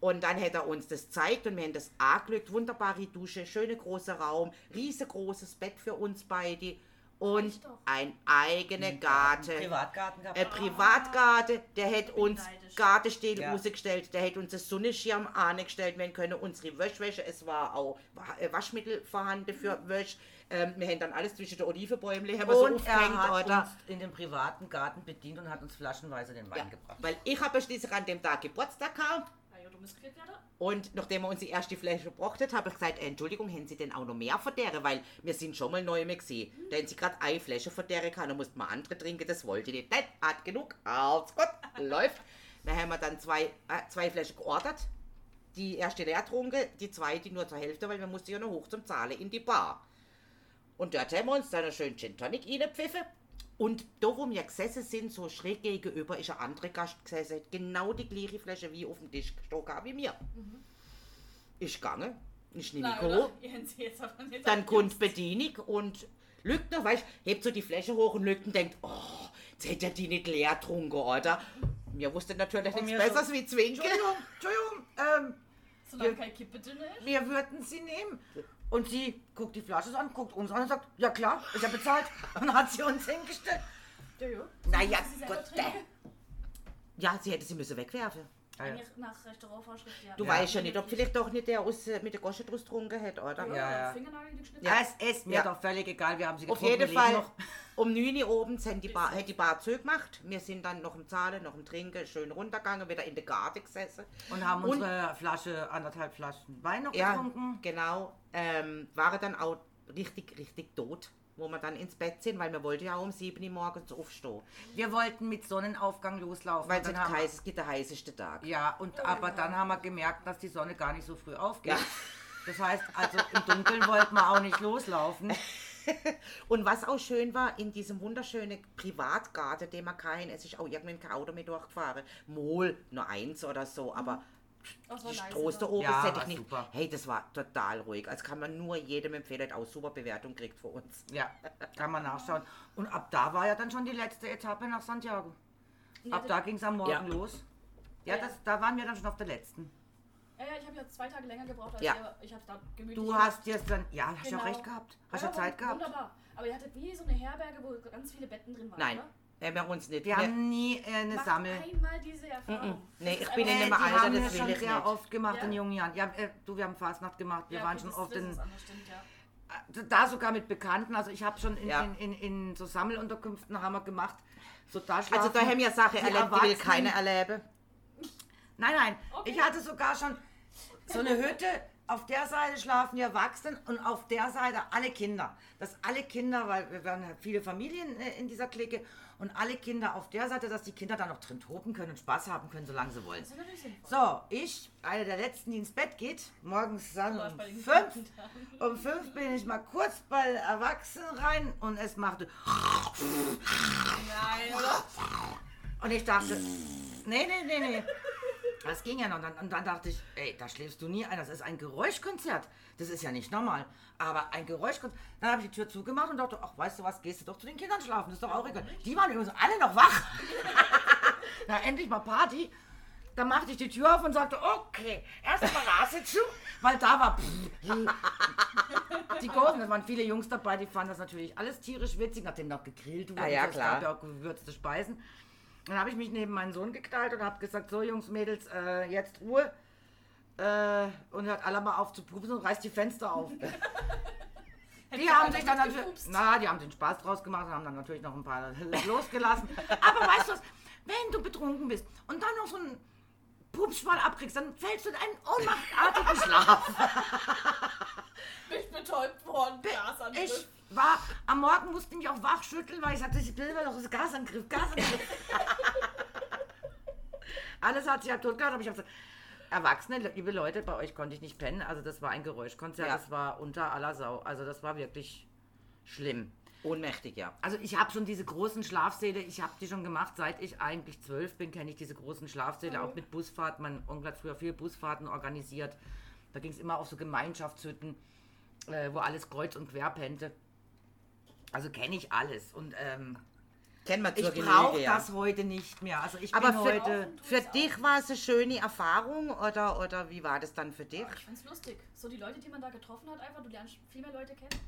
Und dann hat er uns das gezeigt und wir haben das angelegt, wunderbare Dusche, schöne große Raum, riesengroßes Bett für uns beide und ein eigener Garten. Privatgarten gehabt. Ein Privatgarten, der hätte uns. Gartenstiel Ja. rausgestellt, der hätte uns einen Sonnenschirm angestellt, wir können unsere Wäschwäsche, es war auch äh, Waschmittel vorhanden für Wäsch. Ähm, wir haben dann alles zwischen den Olivenbäumen haben wir so und er aufgehängt, hat oder? uns in dem privaten Garten bedient und hat uns flaschenweise den Wein Ja, gebracht. weil ich habe schließlich an dem Tag Geburtstag gehabt Gekriegt werden. und nachdem er uns die erste Flasche gebracht hat, habe ich gesagt, Entschuldigung, haben Sie denn auch noch mehr von der? Weil wir sind schon mal neu mehr gesehen. Da haben Sie gerade eine Flasche von der gehabt, dann musste man andere trinken, das wollte ich nicht. Nein, hat genug, alles gut, läuft. Dann haben wir dann zwei, äh, zwei Flaschen geordert. Die erste leer getrunken, die zweite nur zur Hälfte, weil wir mussten ja noch hoch zum Zahlen in die Bar. Und dort haben wir uns dann einen schönen Gin Tonic reingepfiffen. Und da, wo wir gesessen sind, so schräg gegenüber, ist ein anderer Gast gesessen, hat genau die gleiche Flasche wie auf dem Tisch gestanden wie mir. Ich gegangen, ich nehme nicht dann kommt Bedienung und lügt noch, weißt hebt so die Flasche hoch und lügt und denkt, oh, jetzt hätte er die nicht leer getrunken, oder? Mir wusste natürlich Und nichts Besseres so, wie Zwinke. Entschuldigung, Entschuldigung, ähm, Solange Wir- keine Kippe drin ist. wir würden sie nehmen. Und sie guckt die Flasche an, guckt uns an und sagt, ja klar, ist ja bezahlt. Und dann hat sie uns hingestellt. Ja, ja. Naja, Gott? Ja, sie hätte sie müssen wegwerfen. Eigentlich nach Restaurantvorschrift, ja. Du Ja. weißt ja nicht, ob vielleicht doch nicht der aus, äh, mit der Gosche draus getrunken hat, oder? Ja, Ja, ja. ja. Fingernagel geschnitten. Ja. Es ist mir Ja. doch völlig egal, wir haben sie Auf getrunken, jeden wir leben Fall, noch. um 9 Uhr oben sind die Bar, hat die Bar zugemacht. Wir sind dann noch im Zahlen, noch im Trinken, schön runtergegangen, wieder in der Garten gesessen. Und haben Und- unsere Flasche, anderthalb Flaschen Wein noch Ja, getrunken. genau. Ähm, waren dann auch richtig, richtig tot, wo wir dann ins Bett sind, weil wir wollten ja um 7 Uhr morgens aufstehen. Wir wollten mit Sonnenaufgang loslaufen. Weil dann haben, heißt, es gibt der heißeste Tag. ja, und aber dann haben wir gemerkt, dass die Sonne gar nicht so früh aufgeht. Ja. Das heißt, also im Dunkeln wollten wir auch nicht loslaufen. Und was auch schön war, in diesem wunderschönen Privatgarten, den wir keinen, es ist auch irgendwann kein Auto mehr durchgefahren. Mol, nur eins oder so, aber Nice, Straße da aber- oben, Ja, das hätte ich nicht. super. Hey, das war total ruhig. Also kann man nur jedem empfehlen, hat auch super Bewertung kriegt für uns. Ja, kann man nachschauen. Und ab da war ja dann schon die letzte Etappe nach Santiago. Ab da ging es am Morgen Ja. los. Ja, Ja. das, da waren wir dann schon auf der letzten. Ja, ja, ich habe ja zwei Tage länger gebraucht als Ja. ihr. Ich habe da gemütlich. Du hast jetzt dann, ja, hast ja Genau. recht gehabt. Hast Ja, ja Zeit gehabt. Wunderbar. Aber ihr hattet wie so eine Herberge, wo ganz viele Betten drin waren. Nein, Oder? Haben wir uns nicht. Wir wir, haben nie äh, eine Macht Sammel. einmal diese Erfahrung. Nee, Das ist ich bin in dem Alter, haben das wir will schon ich sehr nicht. oft gemacht Ja. in jungen Jahren. Ja, äh, du, wir haben Fastnacht gemacht. Wir Ja, waren schon oft in, stimmt, ja. äh, da sogar mit Bekannten. Also ich habe schon in, Ja. in, in, in so Sammelunterkünften haben wir gemacht. So da Also da haben wir Sachen die erlebt, die will keiner erleben. Nein, nein. Okay. Ich hatte sogar schon so eine Hütte. Auf der Seite schlafen die Erwachsenen und auf der Seite alle Kinder. Dass alle Kinder, weil wir waren ja viele Familien äh, in dieser Clique und alle Kinder auf der Seite, dass die Kinder da noch drin toben können und Spaß haben können, solange sie wollen. So, ich, eine der letzten, die ins Bett geht, morgens dann um fünf. Um fünf bin ich mal kurz bei Erwachsenen rein und es machte. Nein, oder? Und ich dachte, nee, nee, nee, nee. Das ging ja noch. Und dann, und dann dachte ich, ey, da schläfst du nie ein. Das ist ein Geräuschkonzert. Das ist ja nicht normal. Aber ein Geräuschkonzert. Dann habe ich die Tür zugemacht und dachte, ach, weißt du was, gehst du doch zu den Kindern schlafen. Das ist doch auch egal. Die waren übrigens alle noch wach. Na, endlich mal Party. Dann machte ich die Tür auf und sagte, okay, erst mal Rase zu, weil da war die Kurven, es waren viele Jungs dabei, die fanden das natürlich alles tierisch witzig, nachdem noch gegrillt wurde. Ja, es klar. gab ja auch gewürzte Speisen. Dann habe ich mich neben meinen Sohn geknallt und habe gesagt, so Jungs, Mädels, äh, jetzt Ruhe. Äh, und hört alle mal auf zu pupsen und reißt die Fenster auf. Die haben sich dann natürlich, na, die haben den Spaß draus gemacht und haben dann natürlich noch ein paar losgelassen. Aber weißt du was, wenn du betrunken bist und dann noch so einen Pupsschwall abkriegst, dann fällst du in einen ohnmachtartigen Schlaf. Mich betäubt worden. Gasangriff. Ich war, am Morgen musste ich mich auch wach schütteln, weil ich sagte, ich will doch das Gasangriff, Gasangriff. Alles hat sich halt tot gehabt, aber ich habe gesagt, Erwachsene, liebe Leute, bei euch konnte ich nicht pennen. Also das war ein Geräuschkonzert, Ja. das war unter aller Sau. Also das war wirklich schlimm. Ohnmächtig, ja. Also ich habe schon diese großen Schlafsäle, ich habe die schon gemacht, seit ich eigentlich zwölf bin, kenne ich diese großen Schlafsäle, auch mit Busfahrten. Mein Onkel hat früher viele Busfahrten organisiert. Da ging es immer auf so Gemeinschaftshütten, äh, wo alles kreuz und quer pennte. Also kenne ich alles und ähm, Kennen wir ich brauche ja. das heute nicht mehr. Also ich Aber bin für, heute... für dich war es eine schöne Erfahrung oder, oder wie war das dann für dich? Ich fand's lustig. So die Leute, die man da getroffen hat, einfach, du lernst viel mehr Leute kennen.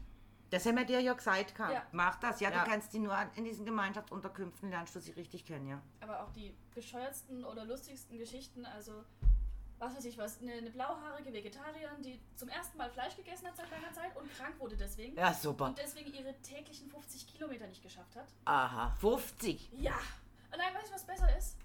Das haben wir dir ja gesagt. Ja. Mach das, ja, Ja. du kannst die nur in diesen Gemeinschaftsunterkünften lernst du sie richtig kennen, ja. Aber auch die bescheuertsten oder lustigsten Geschichten, also was weiß ich was, eine, eine blauhaarige Vegetarierin, die zum ersten Mal Fleisch gegessen hat seit langer Zeit und krank wurde deswegen. Ja, super. Und deswegen ihre täglichen 50 Kilometer nicht geschafft hat. Aha. 50. Ja. Und nein, weißt du, was besser ist?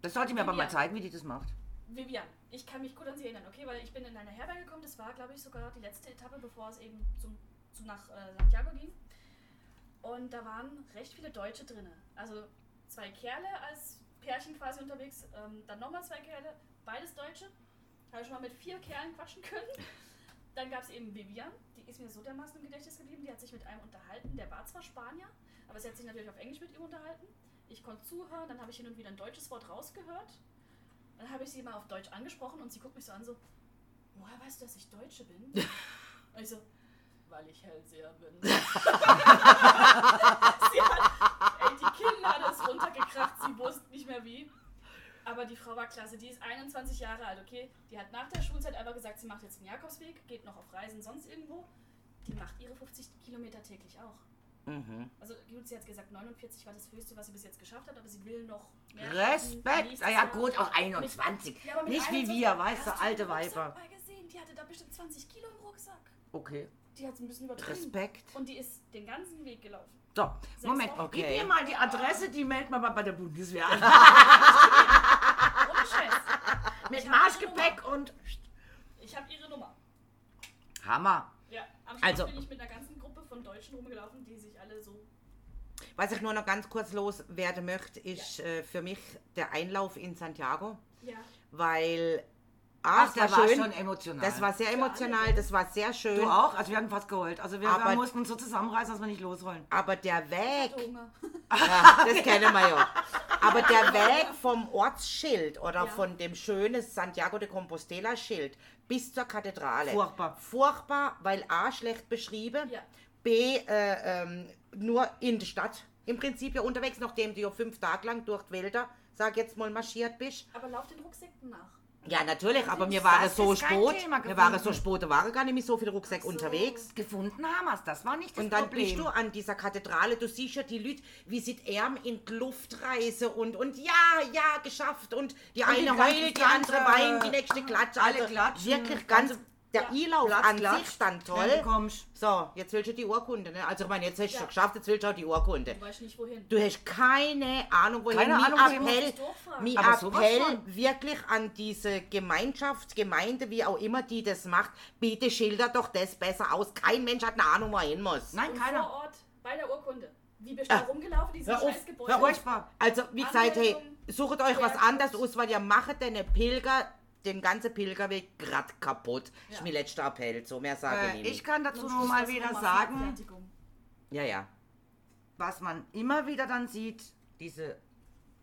Das sollte ich mir aber mal zeigen, wie die das macht. Vivian, ich kann mich gut an sie erinnern, okay, weil ich bin in eine Herberge gekommen, das war, glaube ich, sogar die letzte Etappe, bevor es eben zum, zum nach äh, Santiago ging. Und da waren recht viele Deutsche drin. Also zwei Kerle als Pärchen quasi unterwegs, ähm, dann nochmal zwei Kerle, beides Deutsche. Habe ich schon mal mit vier Kerlen quatschen können. Dann gab es eben Vivian, die ist mir so dermaßen im Gedächtnis geblieben, die hat sich mit einem unterhalten, der war zwar Spanier, aber sie hat sich natürlich auf Englisch mit ihm unterhalten. Ich konnte zuhören, dann habe ich hin und wieder ein deutsches Wort rausgehört. Dann habe ich sie mal auf Deutsch angesprochen und sie guckt mich so an, so, woher weißt du, dass ich Deutsche bin? Und ich so, weil ich Hellseher bin. sie hat, ey, die Kinnlade ist runtergekracht, sie wusste nicht mehr wie. Aber die Frau war klasse, die ist 21 Jahre alt, okay? Die hat nach der Schulzeit einfach gesagt, sie macht jetzt den Jakobsweg, geht noch auf Reisen sonst irgendwo. Die macht ihre 50 Kilometer täglich auch. Mhm. Also gut, sie hat gesagt, 49 war das höchste, was sie bis jetzt geschafft hat, aber sie will noch mehr. Respekt! Ah ja, gut, auch 21. Ja, aber Nicht wie 21 wir, weißt du, alte Weiber. mal gesehen, die hatte da bestimmt 20 Kilo im Rucksack. Okay. Die hat es ein bisschen übertrieben. Respekt. Und die ist den ganzen Weg gelaufen. So, Moment, Wochen. gib Okay. mir mal die Adresse, die meldet man mal bei der Bundeswehr an. Ohne Scheiß. Mit Marschgepäck und... Ich habe ihre Nummer. Hammer. Ja, am Schluss Also- bin ich mit einer ganzen Gruppe von Deutschen rumgelaufen, die sich alle so. Was ich nur noch ganz kurz loswerden möchte, ist äh, für mich der Einlauf in Santiago, Ja. weil Ah, Ach, der war war schön. schon emotional. Das war sehr emotional, das war sehr schön. Du auch? Also wir haben fast geheult. Also wir, Aber- wir mussten uns so zusammenreißen, dass wir nicht losrollen. Aber der Weg, ja, das kennen wir ja. Aber der Weg vom Ortsschild oder Ja. von dem schönen Santiago de Compostela Schild bis zur Kathedrale. Furchtbar. Furchtbar, weil A, schlecht beschrieben, Ja. B, äh, ähm, nur in der Stadt im Prinzip ja unterwegs, nachdem du ja fünf Tage lang durch die Wälder, sag jetzt mal, marschiert bist. Aber lauf den Rucksäcken nach. Ja, natürlich, aber mir Das war es so spät. Thema Mir war es gefunden. so spät, da waren gar nicht mehr so viele Rucksäcke Ach so. unterwegs. Gefunden haben wir es. Das war nicht das Und dann Problem. bist du an dieser Kathedrale, du siehst ja die Leute, wie sie die Arme in die Luft reißen und, und ja, ja, geschafft. Und die Und eine heult, die andere weint, die nächste klatscht. alle Also klatschen, Wirklich ganz, ganze- der Ja. Einlauf Platz an klatscht, sich stand wenn du toll. kommst. So, jetzt willst du die Urkunde, ne? Also ich meine, jetzt hast du Ja. schon geschafft, jetzt willst du auch die Urkunde. Du weißt nicht wohin. Du hast keine Ahnung, wohin. Keine Mi Ahnung, Appell, sowas Appell wirklich an diese Gemeinschaft, Gemeinde, wie auch immer die das macht, bitte schildert doch das besser aus. Kein Mensch hat eine Ahnung, wo er hin muss. Nein, Und keiner. vor Ort, bei der Urkunde. Wie bist du da rumgelaufen, dieses scheiß Gebäude? Also, wie gesagt, hey, sucht euch was anderes aus, weil ihr macht den Pilger, den ganzen Pilgerweg grad kaputt. Das ist Ja. mein letzter Appell, so mehr sage Äh, ich ich nicht. kann dazu nur mal wieder sagen. Ja, ja. was man immer wieder dann sieht, diese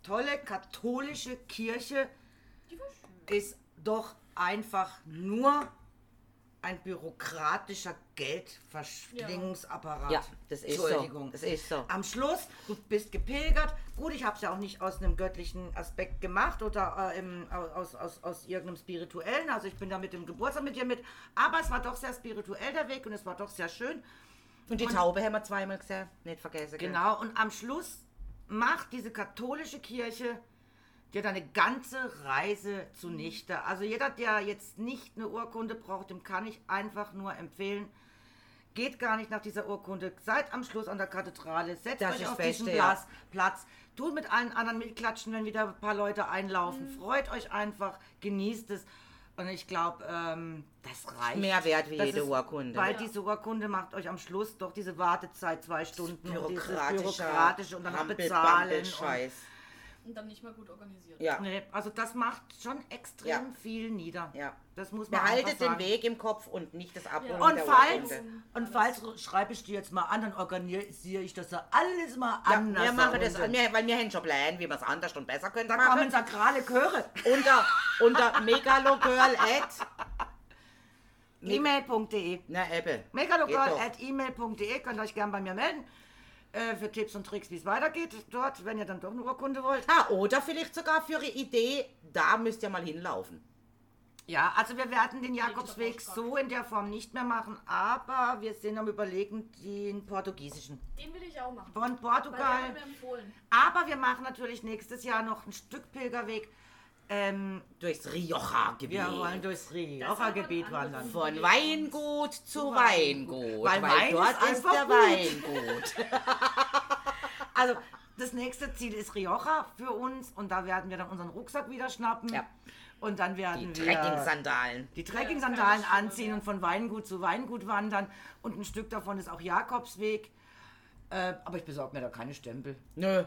tolle katholische Kirche ist doch einfach nur ein bürokratischer Geldverschlingungsapparat. Ja, das ist so. Entschuldigung. Das ist so. Am Schluss, du bist gepilgert. Gut, ich habe es ja auch nicht aus einem göttlichen Aspekt gemacht oder äh, im, aus, aus, aus irgendeinem spirituellen. Also ich bin da mit dem Geburtstag mit dir mit. Aber es war doch sehr spirituell der Weg und es war doch sehr schön. Und die Taube haben wir zweimal gesehen, nicht vergessen. gell? Genau, und am Schluss macht diese katholische Kirche dir deine ganze Reise zunichte. Also jeder, der jetzt nicht eine Urkunde braucht, dem kann ich einfach nur empfehlen, geht gar nicht nach dieser Urkunde. Seid am Schluss an der Kathedrale, setzt Das euch auf diesen. Platz, Platz, tut mit allen anderen mitklatschen, wenn wieder ein paar Leute einlaufen. Freut euch einfach, genießt es. Und ich glaube, ähm, das reicht. Mehr wert wie Das jede ist- Urkunde. Weil Ja. diese Urkunde macht euch am Schluss doch diese Wartezeit zwei Stunden. und dieses Bürokratischer, bürokratische und dann Hampel- bezahlen. Bampel- Und, Scheiß. Und dann nicht mal gut organisiert. Ja, nee, also das macht schon extrem Ja. viel nieder. ja. Das muss man Behaltet den. Weg im Kopf und nicht das Abholen Und der falls, Urkunde. und falls schreibe ich dir jetzt mal an, dann organisiere ich das ja alles mal Ja, anders. wir machen da das, wir, weil wir haben schon Pläne, wie wir es anders und besser können Da machen. kommen sakrale Chöre. unter, unter megalogirl at E-Mail.de Na, Ebbe. Geht doch. megalogirl.email.de könnt ihr euch gern bei mir melden. Äh, für Tipps und Tricks, wie es weitergeht dort, wenn ihr dann doch eine Urkunde wollt. Ah, oder vielleicht sogar für eine Idee, da müsst ihr mal hinlaufen. Ja, also wir werden den Jakobsweg so in der Form nicht mehr machen, aber wir sind am überlegen, den portugiesischen. Den will ich auch machen. Von Weil der Portugal. hat mir empfohlen. Aber wir machen natürlich nächstes Jahr noch ein Stück Pilgerweg. Ähm, Durchs Rioja-Gebiet. wir wollen durchs Rioja-Gebiet wandern. Von Weingut zu Weingut. Weil Wein dort ist ist einfach der gut. Weingut. Also das nächste Ziel ist Rioja für uns und da werden wir dann unseren Rucksack wieder schnappen. Ja. Und dann werden Die wir Trekking-Sandalen. die Trekking-Sandalen Ja, anziehen und von Weingut zu Weingut wandern. Und ein Stück davon ist auch Jakobsweg. Äh, aber ich besorge mir da keine Stempel. Nö,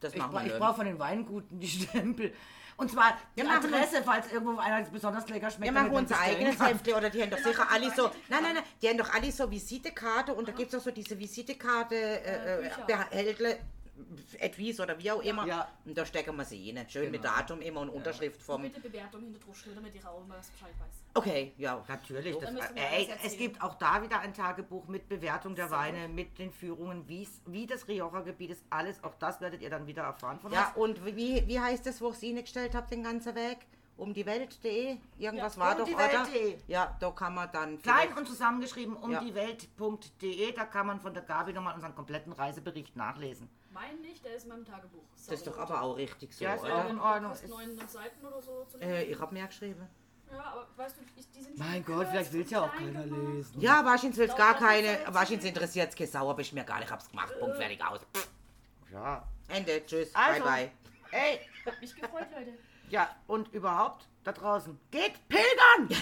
das Ich, machen bra wir ich brauche von den Weinguten die Stempel. Und zwar die Wir machen Adresse, falls irgendwo einer besonders lecker schmeckt. Wir machen unser eigenes. Heftchen oder die haben doch sicher machen alle so. Nein, nein, nein, die haben doch alle so Visitekarte und da gibt es auch so diese Visitekarte, äh, äh, Etwas oder wie auch immer. Ja. Und da stecken wir sie rein. Schön mit Genau. Datum immer und Unterschrift Und vom. mit der Bewertung hinter drauf schreiben, damit die Raum was Bescheid weiß. Okay, ja. Natürlich. Das, Dann müssen wir ey, es gibt auch da wieder ein Tagebuch mit Bewertung der Sehr Weine, mit den Führungen, wie's, wie das Rioja-Gebiet ist, alles. Auch das werdet ihr dann wieder erfahren von Ja, uns. und wie, wie heißt das, wo ich sie gestellt habe, den ganzen Weg? Um die Welt.de? Irgendwas Ja, war um doch, die oder? Welt.de. Ja, da kann man dann. Klein und zusammengeschrieben um Ja. die Welt.de, da kann man von der Gabi nochmal unseren kompletten Reisebericht nachlesen. Mein nicht, der ist in meinem Tagebuch. Das ist doch aber auch richtig so, Ja, ist auch oder? in Ordnung. 900 Seiten oder so zu Äh, ich hab mehr geschrieben. Ja, aber weißt du, ich, die sind Mein Gott, vielleicht will's und ja auch keiner gemacht. lesen. Ja, wahrscheinlich will es gar keine. ist Wahrscheinlich interessiert es keine Sau, aber ich mir gar nicht. Hab's gemacht. Punkt, fertig aus. Ja. Ende. Tschüss. Also, Bye, bye. ey, Hat mich gefreut, Leute. ja, und überhaupt da draußen, geht pilgern!